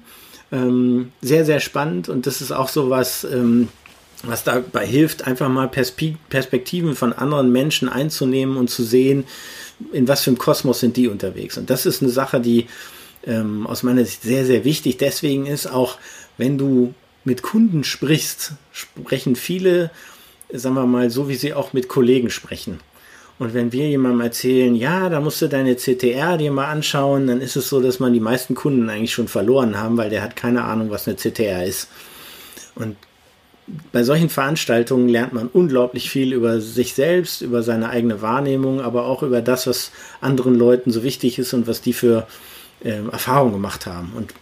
Ähm, sehr, sehr spannend und das ist auch so was, ähm, was dabei hilft, einfach mal Perspektiven von anderen Menschen einzunehmen und zu sehen, in was für einem Kosmos sind die unterwegs. Und das ist eine Sache, die ähm, aus meiner Sicht sehr, sehr wichtig deswegen ist, auch wenn du mit Kunden sprichst, sprechen viele sagen wir mal, so wie sie auch mit Kollegen sprechen. Und wenn wir jemandem erzählen, ja, da musst du deine CTR dir mal anschauen, dann ist es so, dass man die meisten Kunden eigentlich schon verloren haben, weil der hat keine Ahnung, was eine CTR ist. Und bei solchen Veranstaltungen lernt man unglaublich viel über sich selbst, über seine eigene Wahrnehmung, aber auch über das, was anderen Leuten so wichtig ist und was die für äh, Erfahrungen gemacht haben. Und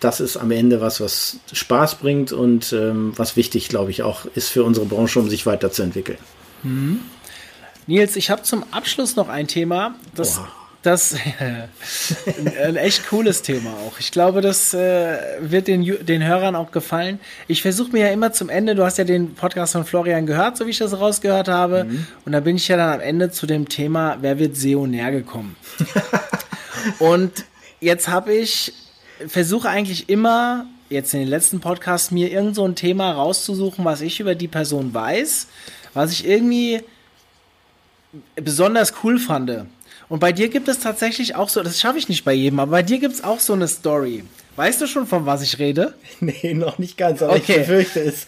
das ist am Ende was, was Spaß bringt und ähm, was wichtig, glaube ich, auch ist für unsere Branche, um sich weiterzuentwickeln.
Mhm. Nils, ich habe zum Abschluss noch ein Thema, das, das ein echt cooles Thema auch. Ich glaube, das äh, wird den, den Hörern auch gefallen. Ich versuche mir ja immer zum Ende, du hast ja den Podcast von Florian gehört, so wie ich das rausgehört habe, mhm. und da bin ich ja dann am Ende zu dem Thema, wer wird SEO näher gekommen? und jetzt habe ich versuche eigentlich immer, jetzt in den letzten Podcasts, mir irgend so ein Thema rauszusuchen, was ich über die Person weiß, was ich irgendwie besonders cool fand. Und bei dir gibt es tatsächlich auch so, das schaffe ich nicht bei jedem, aber bei dir gibt es auch so eine Story. Weißt du schon, von was ich rede?
Nee, noch nicht ganz, aber okay. ich befürchte es.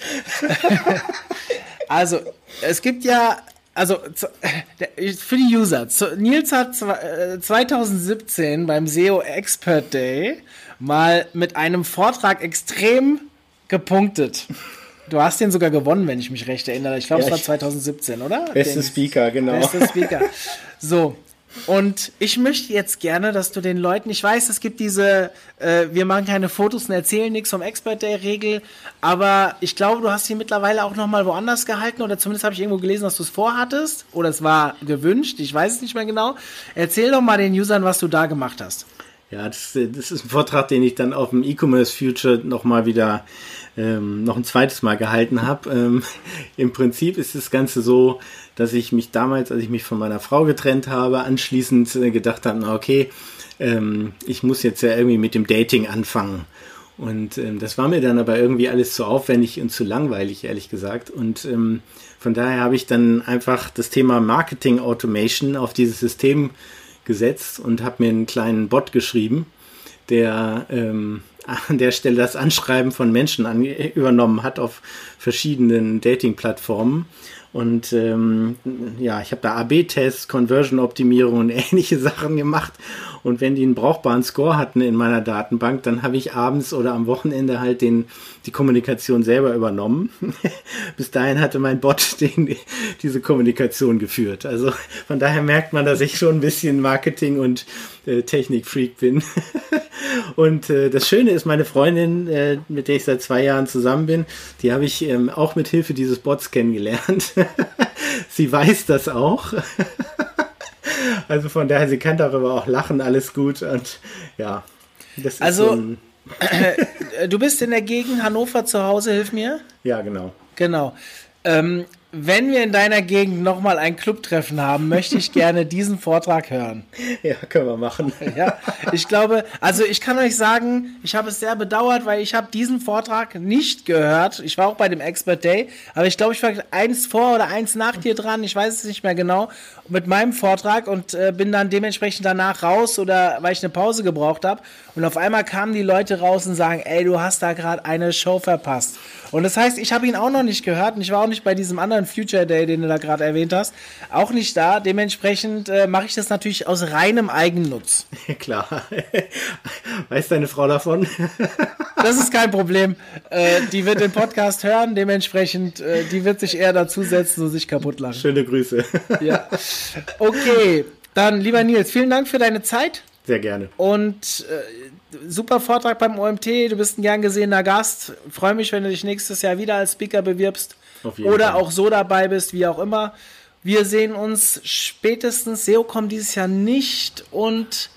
also, es gibt ja also für die User, Nils hat 2017 äh, beim SEO Expert Day mal mit einem Vortrag extrem gepunktet. Du hast den sogar gewonnen, wenn ich mich recht erinnere. Ich glaube, ja, es war 2017, oder?
Beste Speaker, genau.
Beste Speaker. So, und ich möchte jetzt gerne, dass du den Leuten, ich weiß, es gibt diese, äh, wir machen keine Fotos und erzählen nichts vom Expert Day Regel, aber ich glaube, du hast sie mittlerweile auch nochmal woanders gehalten oder zumindest habe ich irgendwo gelesen, dass du es vorhattest oder es war gewünscht, ich weiß es nicht mehr genau. Erzähl doch mal den Usern, was du da gemacht hast.
Ja, das, das, ist ein Vortrag, den ich dann auf dem E-Commerce Future nochmal wieder ähm, noch ein zweites Mal gehalten habe. Ähm, Im Prinzip ist das Ganze so, dass ich mich damals, als ich mich von meiner Frau getrennt habe, anschließend äh, gedacht habe, na okay, ähm, ich muss jetzt ja irgendwie mit dem Dating anfangen. Und ähm, das war mir dann aber irgendwie alles zu aufwendig und zu langweilig, ehrlich gesagt. Und ähm, von daher habe ich dann einfach das Thema Marketing Automation auf dieses System gesetzt und habe mir einen kleinen Bot geschrieben, der ähm, an der Stelle das Anschreiben von Menschen an, übernommen hat auf verschiedenen Dating-Plattformen und ähm, ja, ich habe da AB-Tests, Conversion-Optimierung und ähnliche Sachen gemacht. Und wenn die einen brauchbaren Score hatten in meiner Datenbank, dann habe ich abends oder am Wochenende halt den, die Kommunikation selber übernommen. Bis dahin hatte mein Bot den, diese Kommunikation geführt. Also von daher merkt man, dass ich schon ein bisschen Marketing und äh, Technik-Freak bin. und äh, das Schöne ist, meine Freundin, äh, mit der ich seit zwei Jahren zusammen bin, die habe ich ähm, auch mit Hilfe dieses Bots kennengelernt. sie weiß das auch. Also von daher, sie kann darüber auch lachen, alles gut. Und ja,
das ist also, so ein du bist in der Gegend Hannover zu Hause, hilf mir.
Ja, genau.
Genau. Ähm, wenn wir in deiner Gegend nochmal ein Clubtreffen haben, möchte ich gerne diesen Vortrag hören.
Ja, können wir machen.
Ja, ich glaube, also ich kann euch sagen, ich habe es sehr bedauert, weil ich habe diesen Vortrag nicht gehört. Ich war auch bei dem Expert Day, aber ich glaube, ich war eins vor oder eins nach dir dran, ich weiß es nicht mehr genau, mit meinem Vortrag und äh, bin dann dementsprechend danach raus oder weil ich eine Pause gebraucht habe. Und auf einmal kamen die Leute raus und sagen, ey, du hast da gerade eine Show verpasst. Und das heißt, ich habe ihn auch noch nicht gehört und ich war auch nicht bei diesem anderen Future Day, den du da gerade erwähnt hast, auch nicht da. Dementsprechend äh, mache ich das natürlich aus reinem Eigennutz.
Klar. Weiß deine Frau davon?
das ist kein Problem. Äh, die wird den Podcast hören, dementsprechend, äh, die wird sich eher dazusetzen und sich kaputt lachen.
Schöne Grüße.
ja. Okay, dann lieber Nils, vielen Dank für deine Zeit.
Sehr gerne.
Und äh, super Vortrag beim OMT. Du bist ein gern gesehener Gast. Freue mich, wenn du dich nächstes Jahr wieder als Speaker bewirbst. Oder Fall. auch so dabei bist, wie auch immer. Wir sehen uns spätestens. SEO kommt dieses Jahr nicht und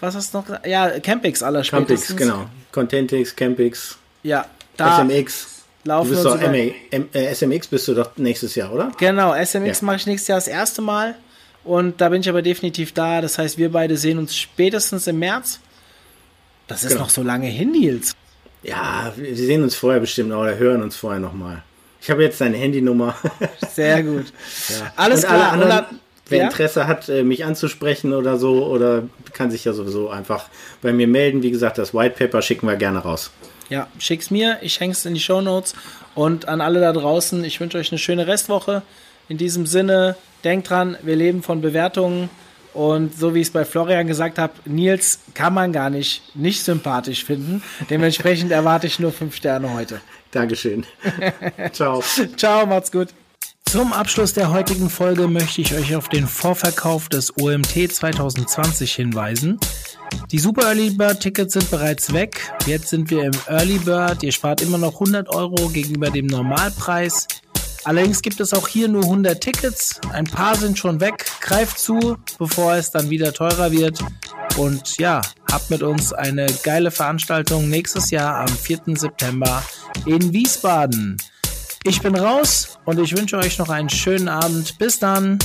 was hast du noch gesagt? Ja, Campix aller.
Campix, genau. Contentix, Campix.
Ja,
da. SMX. Laufen du bist doch MA, M, äh, SMX bist du doch nächstes Jahr, oder?
Genau, SMX ja. mache ich nächstes Jahr das erste Mal. Und da bin ich aber definitiv da. Das heißt, wir beide sehen uns spätestens im März. Das ist genau. noch so lange hin, Nils.
Ja, wir sehen uns vorher bestimmt oder hören uns vorher nochmal. Ich habe jetzt deine Handynummer.
Sehr gut.
Ja. Alles Und klar. Alle anderen, wer ja? Interesse hat, äh, mich anzusprechen oder so, oder kann sich ja sowieso einfach bei mir melden. Wie gesagt, das White Paper schicken wir gerne raus.
Ja, schick's mir, ich häng's in die Show Notes. Und an alle da draußen, ich wünsche euch eine schöne Restwoche. In diesem Sinne, denkt dran, wir leben von Bewertungen. Und so wie ich es bei Florian gesagt habe, Nils kann man gar nicht nicht sympathisch finden. Dementsprechend erwarte ich nur fünf Sterne heute.
Dankeschön. Ciao.
Ciao, macht's gut. Zum Abschluss der heutigen Folge möchte ich euch auf den Vorverkauf des OMT 2020 hinweisen. Die Super Early Bird Tickets sind bereits weg. Jetzt sind wir im Early Bird. Ihr spart immer noch 100 Euro gegenüber dem Normalpreis. Allerdings gibt es auch hier nur 100 Tickets. Ein paar sind schon weg. Greift zu, bevor es dann wieder teurer wird. Und ja, habt mit uns eine geile Veranstaltung nächstes Jahr am 4. September in Wiesbaden. Ich bin raus und ich wünsche euch noch einen schönen Abend. Bis dann.